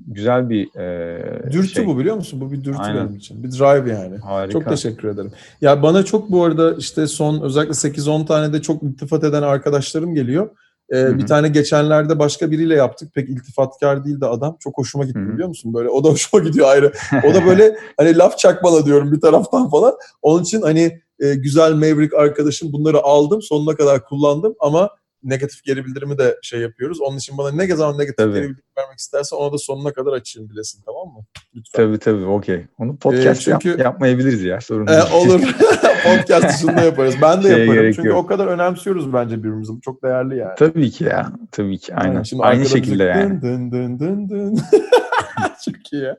güzel bir e, dürtü şey. bu biliyor musun? Bu bir dürtü Aynen. benim için. Bir drive yani. Harika. Çok teşekkür ederim. Ya bana çok bu arada işte son özellikle 8-10 tane de çok iltifat eden arkadaşlarım geliyor. Ee, bir tane geçenlerde başka biriyle yaptık. Pek iltifatkar değil de adam. Çok hoşuma gitti Hı-hı. biliyor musun? Böyle o da hoşuma gidiyor ayrı. O da böyle hani laf çakmala diyorum bir taraftan falan. Onun için hani e, güzel Maverick arkadaşım bunları aldım. Sonuna kadar kullandım ama negatif geri bildirimi de şey yapıyoruz. Onun için bana ne zaman negatif tabii. geri bildirim vermek istersen ona da sonuna kadar açayım bilesin tamam mı? Lütfen. Tabii tabii okey. Onu podcast ee, çünkü, yap, yapmayabiliriz ya sorun değil. E, olur. podcast dışında yaparız. Ben de yaparım. Çünkü yok. o kadar önemsiyoruz bence birbirimizi. Bu çok değerli yani. Tabii ki ya. Tabii ki aynen. Yani Aynı şekilde yani. Dın dın dın dın. çok iyi ya.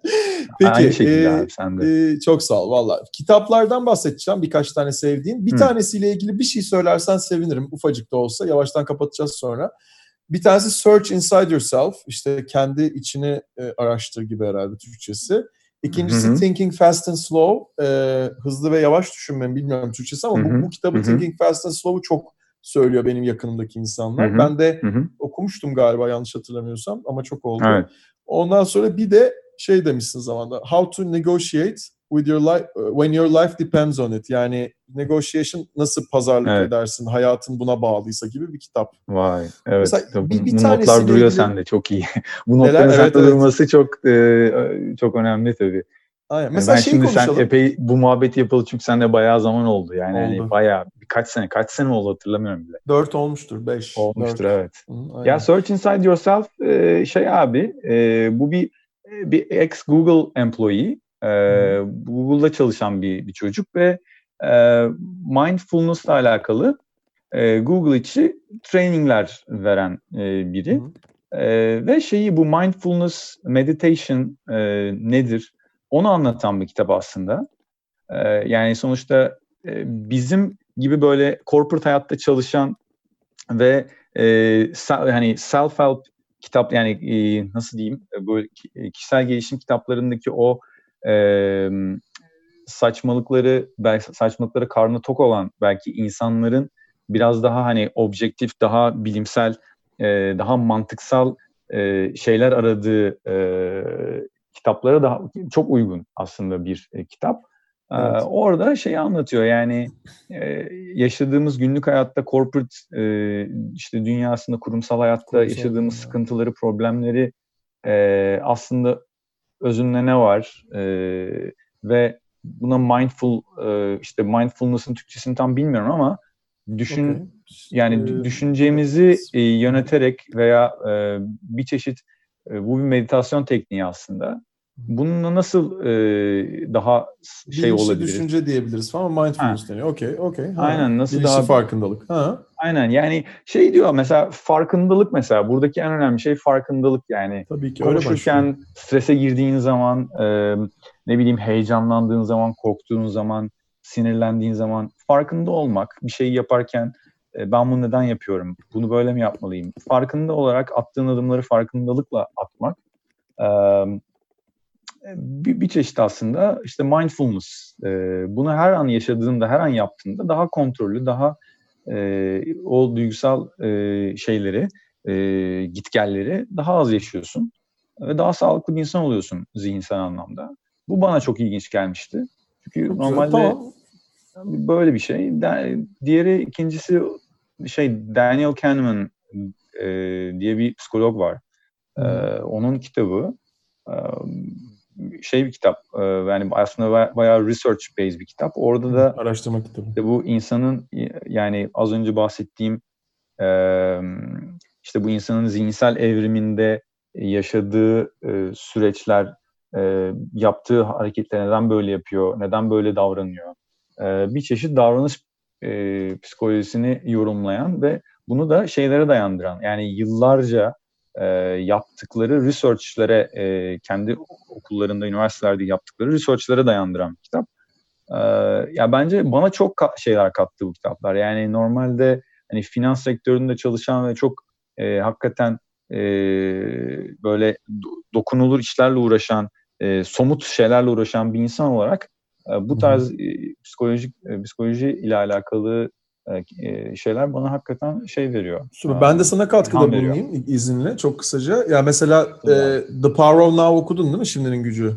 Peki, Aynı şekilde e, abi sen de. E, çok sağ ol valla. Kitaplardan bahsedeceğim birkaç tane sevdiğin. Bir Hı. tanesiyle ilgili bir şey söylersen sevinirim. Ufacık da olsa. Yavaştan kapatacağız sonra. Bir tanesi Search Inside Yourself. İşte kendi içini e, araştır gibi herhalde Türkçesi. İkincisi hı hı. Thinking Fast and Slow. E, hızlı ve yavaş düşünmem bilmiyorum Türkçesi ama. Bu, bu kitabı hı hı. Thinking Fast and Slow'u çok söylüyor benim yakınımdaki insanlar. Hı hı. Ben de hı hı. okumuştum galiba yanlış hatırlamıyorsam ama çok oldu. Evet. Ondan sonra bir de şey demişsin zamanda. How to negotiate with your life when your life depends on it. Yani negotiation nasıl pazarlık evet. edersin hayatın buna bağlıysa gibi bir kitap. Vay. Evet. Mesela bir, bir bu notlar duruyor ilgili... sende çok iyi. bu notların evet, evet. durması çok e, çok önemli tabii. Aynen. Mesela ben şimdi konuşalım. sen epey bu muhabbeti yapılı çünkü sende bayağı zaman oldu. Yani hani oldu. Hani bayağı birkaç sene, kaç sene oldu hatırlamıyorum bile. Dört olmuştur, beş. Olmuştur dört. evet. Hı, ya Search Inside Yourself e, şey abi e, bu bir bir ex Google employee. E, Google'da çalışan bir, bir çocuk ve e, mindfulness ile alakalı e, Google içi trainingler veren e, biri. E, ve şeyi bu mindfulness meditation e, nedir? Onu anlatan bir kitap aslında. E, yani sonuçta e, bizim gibi böyle corporate hayatta çalışan ve e, hani self-help kitap yani e, nasıl diyeyim böyle kişisel gelişim kitaplarındaki o saçmalıkları belki saçmalıkları karnı tok olan belki insanların biraz daha hani objektif daha bilimsel daha mantıksal şeyler aradığı kitaplara da çok uygun aslında bir e, kitap. Evet. orada şeyi anlatıyor yani yaşadığımız günlük hayatta corporate işte dünyasında kurumsal hayatta kurumsal yaşadığımız yani. sıkıntıları, problemleri aslında özünde ne var ve buna mindful işte mindfulness'ın Türkçesini tam bilmiyorum ama düşün okay. yani düşüncemizi yöneterek veya bir çeşit bu bir meditasyon tekniği aslında Bununla nasıl e, daha şey Bilinçli olabilir? düşünce diyebiliriz falan mindfulness ha. deniyor. Okey, okey. Aynen nasıl Bilinçli daha farkındalık. Ha. Aynen yani şey diyor mesela farkındalık mesela buradaki en önemli şey farkındalık yani. Tabii ki Konuşurken öyle strese girdiğin zaman e, ne bileyim heyecanlandığın zaman, korktuğun zaman, sinirlendiğin zaman farkında olmak, bir şeyi yaparken e, ben bunu neden yapıyorum, bunu böyle mi yapmalıyım? Farkında olarak attığın adımları farkındalıkla atmak. E, bir, bir çeşit aslında işte mindfulness. E, bunu her an yaşadığında, her an yaptığında daha kontrollü, daha e, o duygusal e, şeyleri, e, gitgelleri daha az yaşıyorsun ve daha sağlıklı bir insan oluyorsun zihinsel anlamda. Bu bana çok ilginç gelmişti. Çünkü çok normalde tamam. böyle bir şey. Diğeri ikincisi şey Daniel Kahneman e, diye bir psikolog var. E, onun kitabı şey bir kitap. E, yani aslında bayağı research based bir kitap. Orada da araştırma kitabı. Işte bu insanın yani az önce bahsettiğim e, işte bu insanın zihinsel evriminde yaşadığı e, süreçler, yaptığı hareketler neden böyle yapıyor, neden böyle davranıyor. Bir çeşit davranış psikolojisini yorumlayan ve bunu da şeylere dayandıran yani yıllarca e, yaptıkları research'lere e, kendi okullarında, üniversitelerde yaptıkları research'lere dayandıran bir kitap. E, ya bence bana çok ka- şeyler kattı bu kitaplar. Yani normalde hani finans sektöründe çalışan ve çok e, hakikaten e, böyle do- dokunulur işlerle uğraşan e, somut şeylerle uğraşan bir insan olarak e, bu tarz e, psikolojik e, psikoloji ile alakalı e, şeyler bana hakikaten şey veriyor. Süper. Ben de sana katkıda bulunayım izinle çok kısaca. Ya mesela e, The Power of Now okudun değil mi Şimdinin Gücü?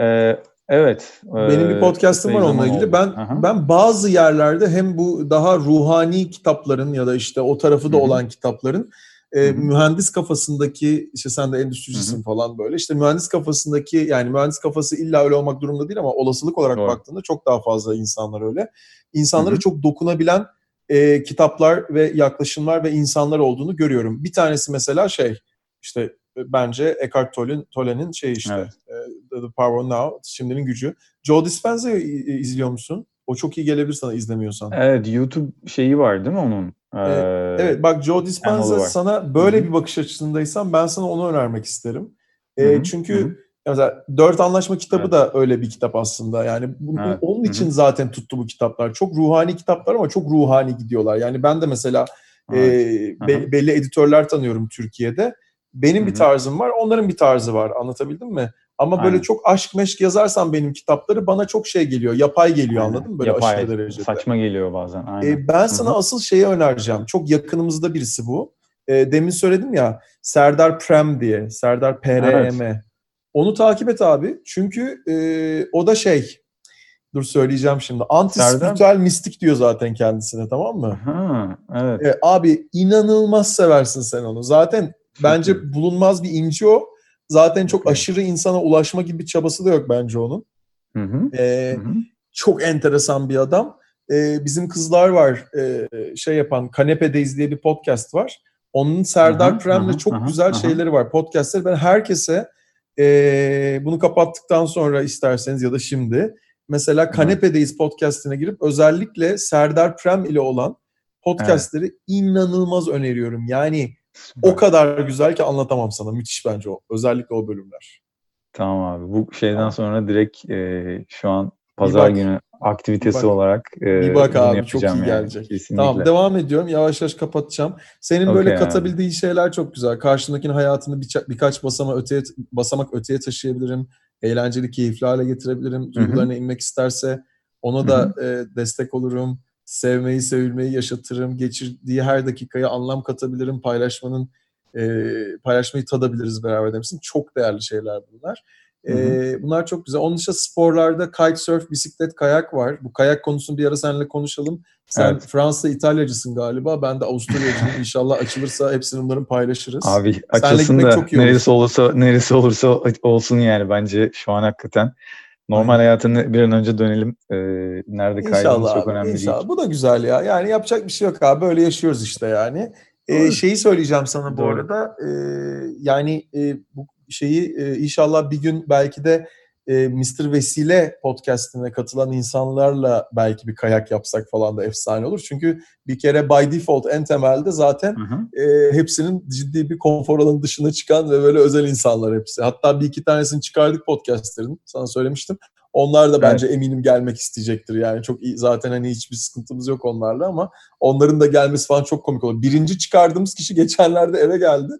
E, evet. Benim bir podcast'ım var onunla ilgili. Oldu. Ben Aha. ben bazı yerlerde hem bu daha ruhani kitapların ya da işte o tarafı da Hı-hı. olan kitapların e, mühendis kafasındaki işte sen de endüstricisin Hı-hı. falan böyle işte mühendis kafasındaki yani mühendis kafası illa öyle olmak durumunda değil ama olasılık olarak Doğru. baktığında çok daha fazla insanlar öyle. İnsanlara Hı-hı. çok dokunabilen e, kitaplar ve yaklaşımlar ve insanlar olduğunu görüyorum. Bir tanesi mesela şey işte e, bence Eckhart Tolle'nin Tolle'nin şey işte evet. e, The Power Now, Şimdinin Gücü. Joe Dispenza'yı izliyor musun? O çok iyi gelebilir sana izlemiyorsan. Evet YouTube şeyi var değil mi onun? Ee, evet bak Joe Dispenza sana böyle Hı-hı. bir bakış açısındaysan ben sana onu önermek isterim. E, çünkü Hı-hı. mesela Dört Anlaşma kitabı evet. da öyle bir kitap aslında. Yani bu, evet. onun için Hı-hı. zaten tuttu bu kitaplar. Çok ruhani kitaplar ama çok ruhani gidiyorlar. Yani ben de mesela evet. e, be, belli editörler tanıyorum Türkiye'de. Benim Hı-hı. bir tarzım var, onların bir tarzı var. Anlatabildim mi? Ama Aynen. böyle çok aşk meşk yazarsan benim kitapları bana çok şey geliyor. Yapay geliyor Aynen. anladın mı? Böyle yapay, aşırı derecede. Saçma geliyor bazen. Aynen. Ee, ben sana Hı-hı. asıl şeyi önereceğim. Çok yakınımızda birisi bu. Ee, demin söyledim ya Serdar Prem diye. Serdar PRM. Evet. Onu takip et abi. Çünkü e, o da şey Dur söyleyeceğim şimdi. Anti mistik diyor zaten kendisine tamam mı? Ha, evet. Ee, abi inanılmaz seversin sen onu. Zaten bence bulunmaz bir inci o. Zaten çok aşırı insana ulaşma gibi bir çabası da yok bence onun. Hı hı. Ee, hı hı. Çok enteresan bir adam. Ee, bizim kızlar var e, şey yapan Kanepe'deyiz diye bir podcast var. Onun Serdar Prem'le çok aha, güzel aha. şeyleri var. Podcastleri ben herkese e, bunu kapattıktan sonra isterseniz ya da şimdi mesela Kanepe'deyiz podcastine girip özellikle Serdar Prem ile olan podcastleri evet. inanılmaz öneriyorum. Yani o kadar güzel ki anlatamam sana. Müthiş bence o. Özellikle o bölümler. Tamam abi. Bu şeyden tamam. sonra direkt e, şu an pazar günü aktivitesi bir olarak e, bir bak abi çok iyi yani. gelecek. Kesinlikle. Tamam devam ediyorum. Yavaş yavaş kapatacağım. Senin okay böyle katabildiğin abi. şeyler çok güzel. Karşındakinin hayatını bir, birkaç basama öteye basamak öteye taşıyabilirim. Eğlenceli, keyifli hale getirebilirim. Duygularına inmek isterse ona da e, destek olurum sevmeyi, sevilmeyi yaşatırım. Geçirdiği her dakikaya anlam katabilirim. Paylaşmanın e, paylaşmayı tadabiliriz beraber demişsin. Çok değerli şeyler bunlar. E, bunlar çok güzel. Onun dışında sporlarda kitesurf, bisiklet, kayak var. Bu kayak konusunu bir ara seninle konuşalım. Sen evet. Fransa, İtalyacısın galiba. Ben de Avusturyacıyım. İnşallah açılırsa hepsini bunların paylaşırız. Abi açılsın da çok iyi neresi olur. olursa neresi olursa olsun yani bence şu an hakikaten. Normal hayatını bir an önce dönelim. Ee, nerede kaydımız çok önemli inşallah. değil. Bu da güzel ya. Yani yapacak bir şey yok abi. Böyle yaşıyoruz işte yani. Ee, şeyi söyleyeceğim sana Doğru. bu arada. Ee, yani e, bu şeyi e, inşallah bir gün belki de e, Mr. Vesile podcastine katılan insanlarla belki bir kayak yapsak falan da efsane olur. Çünkü bir kere by default en temelde zaten hı hı. E, hepsinin ciddi bir konfor alanı dışına çıkan ve böyle özel insanlar hepsi. Hatta bir iki tanesini çıkardık podcastlerin sana söylemiştim. Onlar da bence evet. eminim gelmek isteyecektir. Yani çok iyi zaten hani hiçbir sıkıntımız yok onlarla ama onların da gelmesi falan çok komik olur. Birinci çıkardığımız kişi geçenlerde eve geldi.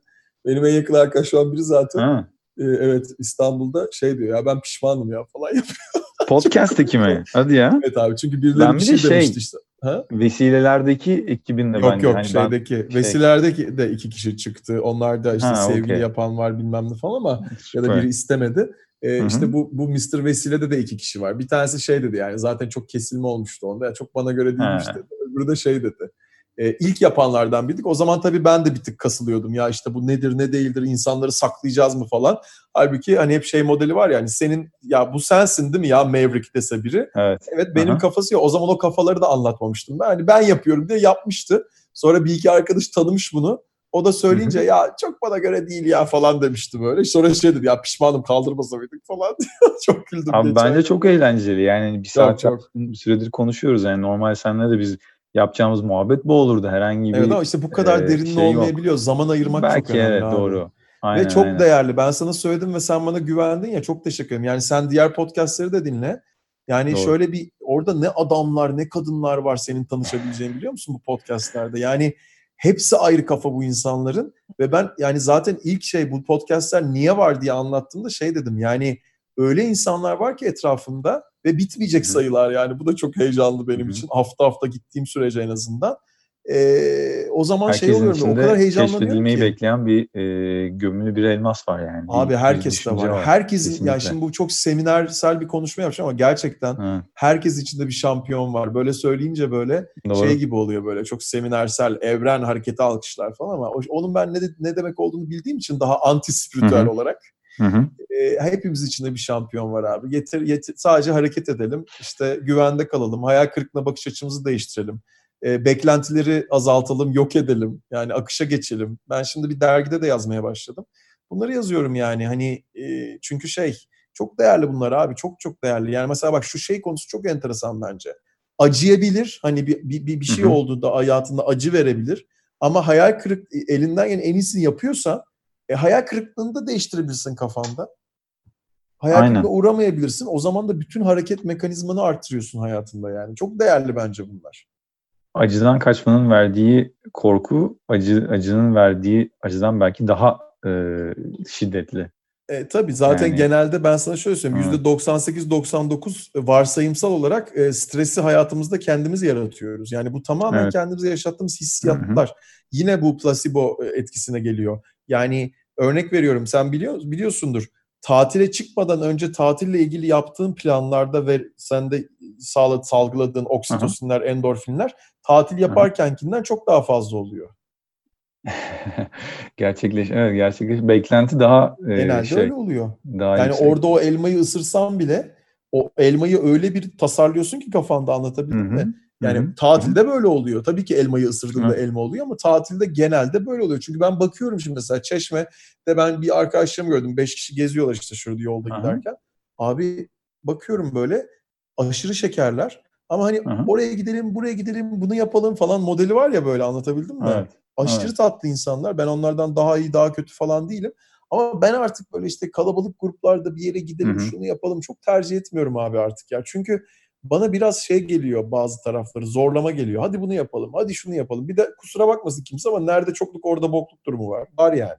Benim en yakın arkadaşım biri zaten. Ha e, evet İstanbul'da şey diyor ya ben pişmanım ya falan yapıyor. Podcast'teki mi? Hadi ya. Evet abi çünkü birileri ben bir şey, şey demişti işte. Ha? Vesilelerdeki ekibinde yok, bence. Yok yok hani şeydeki. Ben, şey... Vesilelerdeki de iki kişi çıktı. Onlar da işte ha, sevgili okay. yapan var bilmem ne falan ama Süper. ya da biri istemedi. Ee, işte bu bu Mr. Vesile'de de iki kişi var. Bir tanesi şey dedi yani zaten çok kesilme olmuştu onda. Yani çok bana göre değilmiş ha. dedi. Öbürü de şey dedi e, ilk yapanlardan birdik. O zaman tabii ben de bir tık kasılıyordum. Ya işte bu nedir ne değildir insanları saklayacağız mı falan. Halbuki hani hep şey modeli var yani senin ya bu sensin değil mi ya Maverick dese biri. Evet. Evet benim Aha. kafası ya o zaman o kafaları da anlatmamıştım. Ben hani ben yapıyorum diye yapmıştı. Sonra bir iki arkadaş tanımış bunu. O da söyleyince Hı-hı. ya çok bana göre değil ya falan demişti böyle. Sonra şey dedi ya pişmanım kaldırmasa mıydık falan çok güldüm. Abi bence çok eğlenceli yani bir saat çok, çok. süredir konuşuyoruz yani normal senle de biz yapacağımız muhabbet bu olurdu. Herhangi bir Evet ama işte bu kadar e, derin şey olmayabiliyor. Yok. Zaman ayırmak Belki çok önemli. evet abi. doğru. Aynen, ve çok aynen. değerli. Ben sana söyledim ve sen bana güvendin ya çok teşekkür ederim. Yani sen diğer podcastleri de dinle. Yani Doğru. şöyle bir orada ne adamlar ne kadınlar var senin tanışabileceğin biliyor musun bu podcastlerde? Yani Hepsi ayrı kafa bu insanların ve ben yani zaten ilk şey bu podcastler niye var diye anlattığımda şey dedim yani öyle insanlar var ki etrafımda ve bitmeyecek sayılar yani bu da çok heyecanlı benim için hafta hafta gittiğim sürece en azından. Ee, o zaman Herkesin şey oluyorum o kadar heyecanlanıyorum keşfedilmeyi ki. bekleyen bir e, gömülü bir elmas var yani. Abi bir, herkes de var. var. Herkesin Kesinlikle. ya şimdi bu çok seminersel bir konuşma yapacağım ama gerçekten Ha, herkes içinde bir şampiyon var. Böyle söyleyince böyle doğru. şey gibi oluyor böyle çok seminersel evren hareketi alkışlar falan ama onun ben ne, ne demek olduğunu bildiğim için daha anti spiritüel Hı hı. olarak Hı hı. e, hepimiz içinde bir şampiyon var abi. Yeter, yeter, sadece hareket edelim. işte güvende kalalım. Hayal kırıklığına bakış açımızı değiştirelim. E, beklentileri azaltalım, yok edelim. Yani akışa geçelim. Ben şimdi bir dergide de yazmaya başladım. Bunları yazıyorum yani hani e, çünkü şey çok değerli bunlar abi. Çok çok değerli. Yani mesela bak şu şey konusu çok enteresan bence. Acıyabilir. Hani bir, bir, bir şey olduğunda hayatında acı verebilir. Ama hayal kırık elinden gelen en iyisini yapıyorsa e, hayal kırıklığını da değiştirebilirsin kafanda. Hayal kırıklığına uğramayabilirsin. O zaman da bütün hareket mekanizmanı arttırıyorsun hayatında yani. Çok değerli bence bunlar. Acıdan kaçmanın verdiği korku, acı acının verdiği acıdan belki daha e, şiddetli. E, tabii zaten Yani- genelde ben sana şöyle söyleyeyim. Evet. %98-99 varsayımsal olarak e, stresi hayatımızda kendimiz yaratıyoruz. Yani bu tamamen Evet. kendimize yaşattığımız hissiyatlar. Yine bu placebo e, etkisine geliyor. Yani örnek veriyorum sen biliyor biliyorsundur. Tatile çıkmadan önce tatille ilgili yaptığın planlarda ve sende sağla, salgıladığın oksitosinler, endorfinler tatil yaparkenkinden çok daha fazla oluyor. gerçekleş, evet gerçekleş. Beklenti daha e, Genelde şey, öyle oluyor. daha Yani yüksek. orada o elmayı ısırsan bile o elmayı öyle bir tasarlıyorsun ki kafanda anlatabildim mi? Yani hı hı, tatilde böyle oluyor. Tabii ki elmayı ısırdığında Hı. elma oluyor ama tatilde genelde böyle oluyor. Çünkü ben bakıyorum şimdi mesela Çeşme'de ben bir arkadaşlarımı gördüm. Beş kişi geziyorlar işte şurada yolda Aha. giderken. Abi bakıyorum böyle aşırı şekerler. Ama hani Aha. oraya gidelim, buraya gidelim, bunu yapalım falan modeli var ya böyle anlatabildim mi? Evet. Aşırı Evet. tatlı insanlar. Ben onlardan daha iyi, daha kötü falan değilim. Ama ben artık böyle işte kalabalık gruplarda bir yere gidelim, Hı hı. şunu yapalım çok tercih etmiyorum abi artık ya. Çünkü bana biraz şey geliyor bazı tarafları, zorlama geliyor. Hadi bunu yapalım, hadi şunu yapalım. Bir de kusura bakmasın kimse ama nerede çokluk orada bokluk durumu var. Var yani.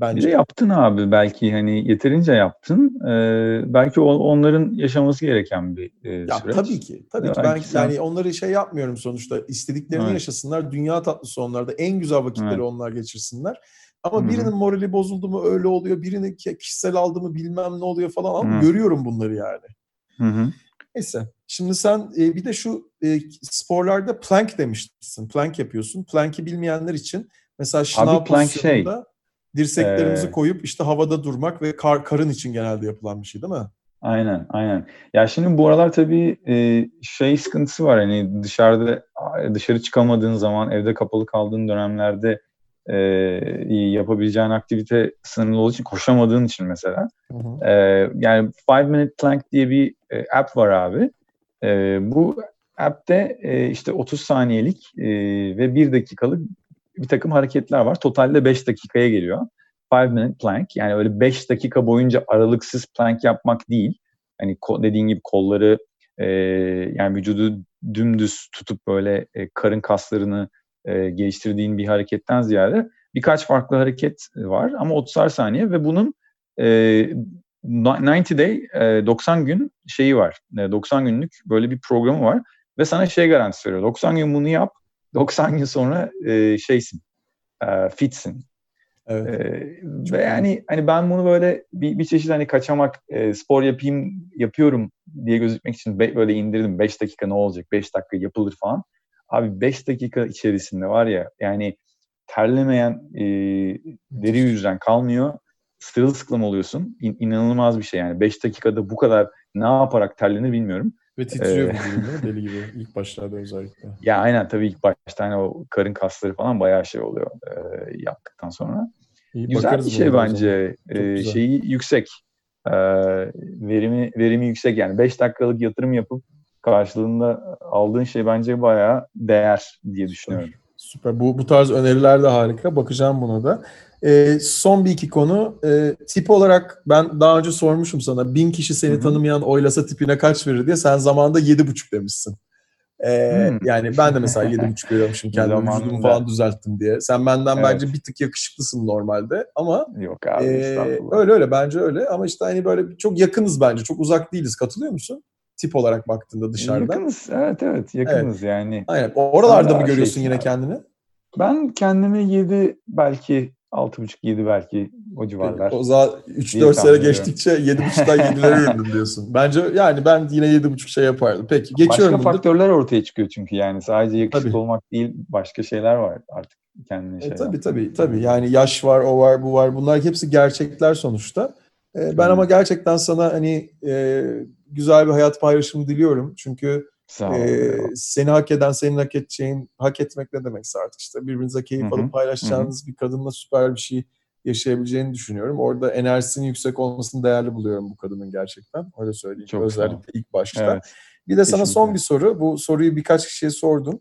Bir de Bence. yaptın abi belki hani yeterince yaptın. Ee, belki o- onların yaşaması gereken bir e, Ya süreç. tabii ki. Tabii Ya ki. Ben sen- yani onları şey yapmıyorum sonuçta. İstediklerini Evet. yaşasınlar. Dünya tatlısı onlarda. En güzel vakitleri Evet. onlar geçirsinler. Ama Hı hı. birinin morali bozuldu mu öyle oluyor. Birini ki- kişisel aldı mı bilmem ne oluyor falan. Ama görüyorum bunları yani. Hı hı. Neyse. Şimdi sen e, bir de şu e, sporlarda plank demiştin. Plank yapıyorsun. Plank'i bilmeyenler için mesela şınav plank şey, dirseklerimizi e, koyup işte havada durmak ve kar, karın için genelde yapılan bir şey değil mi? Aynen, aynen. Ya şimdi bu aralar tabii e, şey sıkıntısı var hani dışarıda dışarı çıkamadığın zaman evde kapalı kaldığın dönemlerde e, yapabileceğin aktivite sınırlı olduğu için koşamadığın için mesela Hı hı. e, yani Five Minute Plank diye bir e, app var abi. E, bu app'te e, işte 30 saniyelik e, ve 1 dakikalık bir takım hareketler var. Totalde 5 dakikaya geliyor. Five minute plank yani öyle 5 dakika boyunca aralıksız plank yapmak değil. Hani dediğin gibi kolları e, yani vücudu dümdüz tutup böyle e, karın kaslarını e, geliştirdiğin bir hareketten ziyade birkaç farklı hareket var ama 30'ar saniye ve bunun e, 90 day e, 90 gün şeyi var. E, 90 günlük böyle bir programı var ve sana şey garantisi veriyor. 90 gün bunu yap. 90 gün sonra e, şeysin. E, fitsin. Evet. Ee, ve yani hani ben bunu böyle bir, bir çeşit hani kaçamak e, spor yapayım yapıyorum diye gözükmek için be- böyle indirdim 5 dakika ne olacak 5 dakika yapılır falan. Abi 5 dakika içerisinde var ya yani terlemeyen e, deri yüzden kalmıyor. Sırılsıklam oluyorsun. İn, inanılmaz bir şey yani. 5 dakikada bu kadar ne yaparak terlenir bilmiyorum. Ve titriyor Ee, mi? Deli gibi. İlk başlarda özellikle. Ya aynen tabii ilk başta hani o karın kasları falan bayağı şey oluyor e, yaptıktan sonra. İyi, Güzel bir şey bence. Güzel. şeyi yüksek. Ee, verimi verimi yüksek yani 5 dakikalık yatırım yapıp karşılığında aldığın şey bence bayağı değer diye düşünüyorum. Süper. Bu, bu tarz öneriler de harika. Bakacağım buna da. Ee, son bir iki konu. Ee, tip olarak ben daha önce sormuşum sana. Bin kişi seni Hı hı. tanımayan oylasa tipine kaç verir diye. Sen zamanında yedi buçuk demişsin. Hmm. Yani ben de mesela 7,5 veriyorum şimdi kendime vücudumu falan düzelttim diye. Sen benden Evet. bence bir tık yakışıklısın normalde ama Yok abi estağfurullah. öyle öyle bence öyle ama işte hani böyle çok yakınız bence çok uzak değiliz katılıyor musun? Tip olarak baktığında dışarıdan. Yakınız evet evet yakınız yani. Aynen. Oralarda Hala mı görüyorsun şeysin yine abi. kendini? Ben kendimi 7 belki 6.5-7 belki o civarlar. O zaman İyi 3-4 sene geçtikçe 7.5'dan 7'lere indim diyorsun. Bence yani ben yine 7.5 şey yapardım. Peki geçiyorum Başka bunu. faktörler ortaya çıkıyor çünkü yani sadece yakışıklı Tabii. olmak değil başka şeyler var artık kendine şey. E, tabii tabii tabii. Yani yaş var, o var, bu var. Bunlar hepsi gerçekler sonuçta. E, ben ama gerçekten sana hani e, güzel bir hayat paylaşımı diliyorum. Çünkü Sağ ol. e, seni hak eden, senin hak edeceğin, hak etmek ne demekse artık işte birbirinize keyif Hı hı, alıp paylaşacağınız bir kadınla süper bir şey yaşayabileceğini düşünüyorum. Orada enerjisinin yüksek olmasını değerli buluyorum bu kadının gerçekten. Öyle söyleyeyim. Çok. Özellikle ilk başta. evet. Bir de sana son Kesinlikle. bir soru. Bu soruyu birkaç kişiye sordum.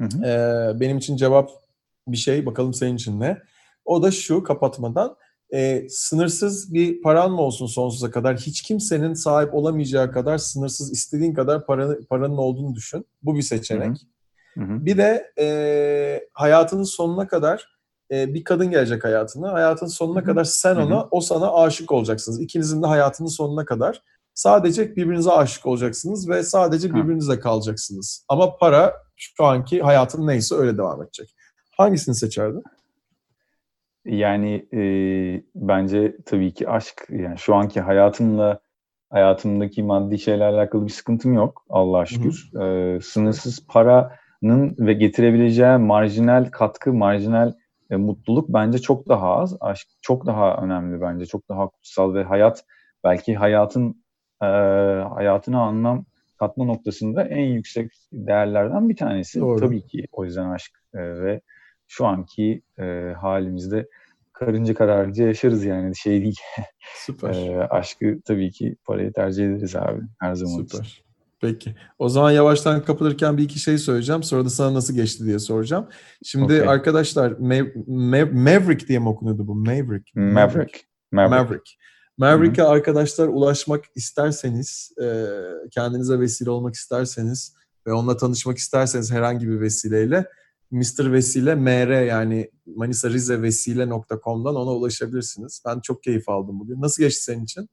Hı hı. Ee, benim için cevap bir şey. Bakalım senin için ne? O da şu kapatmadan. Ee, sınırsız bir paran mı olsun sonsuza kadar? Hiç kimsenin sahip olamayacağı kadar sınırsız istediğin kadar paranı, paranın olduğunu düşün. Bu bir seçenek. Hı hı. Bir de e, hayatının sonuna kadar e, bir kadın gelecek hayatına. Hayatın sonuna Hı hı. kadar sen Hı hı. ona, o sana aşık olacaksınız. İkinizin de hayatının sonuna kadar. Sadece birbirinize aşık olacaksınız ve sadece Hı. birbirinize kalacaksınız. Ama para şu anki hayatın neyse öyle devam edecek. Hangisini seçerdin? Yani e, bence tabii ki aşk. Yani şu anki hayatımla hayatımdaki maddi şeylerle alakalı bir sıkıntım yok Allah'a şükür. E, sınırsız paranın ve getirebileceği marjinal katkı, marjinal e, mutluluk bence çok daha az. Aşk çok daha önemli bence. Çok daha kutsal ve hayat belki hayatın e, hayatına anlam katma noktasında en yüksek değerlerden bir tanesi. Doğru. Tabii ki o yüzden aşk E, ve şu anki e, halimizde karınca kararınca yaşarız yani şey değil. Süper. E, aşkı tabii ki parayı tercih ederiz abi her zaman için. Süper. Peki. O zaman yavaştan kapatırken bir iki şey söyleyeceğim. Sonra da sana nasıl geçti diye soracağım. Şimdi Okey. arkadaşlar Mav- Mav- Maverick diye mi okunuyordu bu? Maverick. Maverick. Maverick. Maverick. Maverick'e arkadaşlar ulaşmak isterseniz, e, kendinize vesile olmak isterseniz ve onunla tanışmak isterseniz herhangi bir vesileyle Mr. Vesile MR yani Manisa Rize Vesile.com'dan ona ulaşabilirsiniz. Ben çok keyif aldım bugün. Nasıl geçti senin için?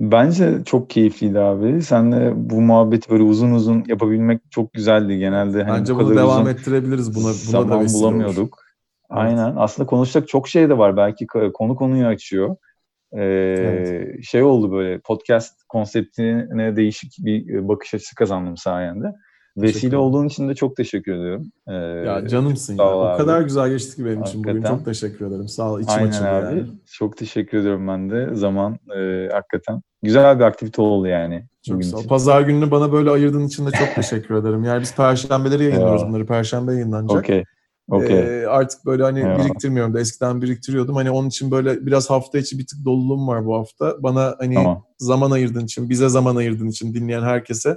Bence çok keyifliydi abi. Senle bu muhabbeti böyle uzun uzun yapabilmek çok güzeldi. Genelde hani Bence bu bunu devam uzun ettirebiliriz. Buna, buna da zaman vesile olur. bulamıyorduk. Aynen. Aslında konuşacak çok şey de var. Belki konu konuyu açıyor. Ee, Evet. Şey oldu böyle podcast konseptine değişik bir e, bakış açısı kazandım sayende. Vesile olduğun için de çok teşekkür ediyorum. Ee, Ya canımsın ya. O abi. kadar güzel geçti ki benim için bugün. Hakikaten. Çok teşekkür ederim. Sağ ol. İçim Aynen açıldı abi. yani. Çok teşekkür ediyorum ben de. Zaman e, hakikaten güzel bir aktivite oldu yani. Çok sağ ol. için. Pazar gününü bana böyle ayırdığın için de çok teşekkür ederim. Yani biz perşembeleri yayınlıyoruz bunları. Perşembe yayınlanacak. Okey. Okey. Ee, artık böyle hani Eyvallah. biriktirmiyorum da eskiden biriktiriyordum. Hani onun için böyle biraz hafta içi bir tık doluluğum var bu hafta. Bana hani Tamam. zaman ayırdığın için, bize zaman ayırdığın için dinleyen herkese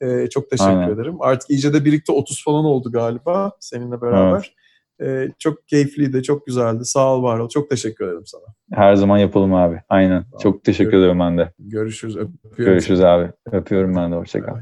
e, çok teşekkür Aynen. ederim. Artık iyice de birlikte 30 falan oldu galiba seninle beraber. E, çok keyifliydi, çok güzeldi. Sağ ol, var ol. Çok teşekkür ederim sana. Her zaman yapalım abi. Aynen. Tamam. Çok teşekkür ediyorum ben de. Görüşürüz. Öpüyorum Görüşürüz abi. Öpüyorum ben de. Hoşça kal.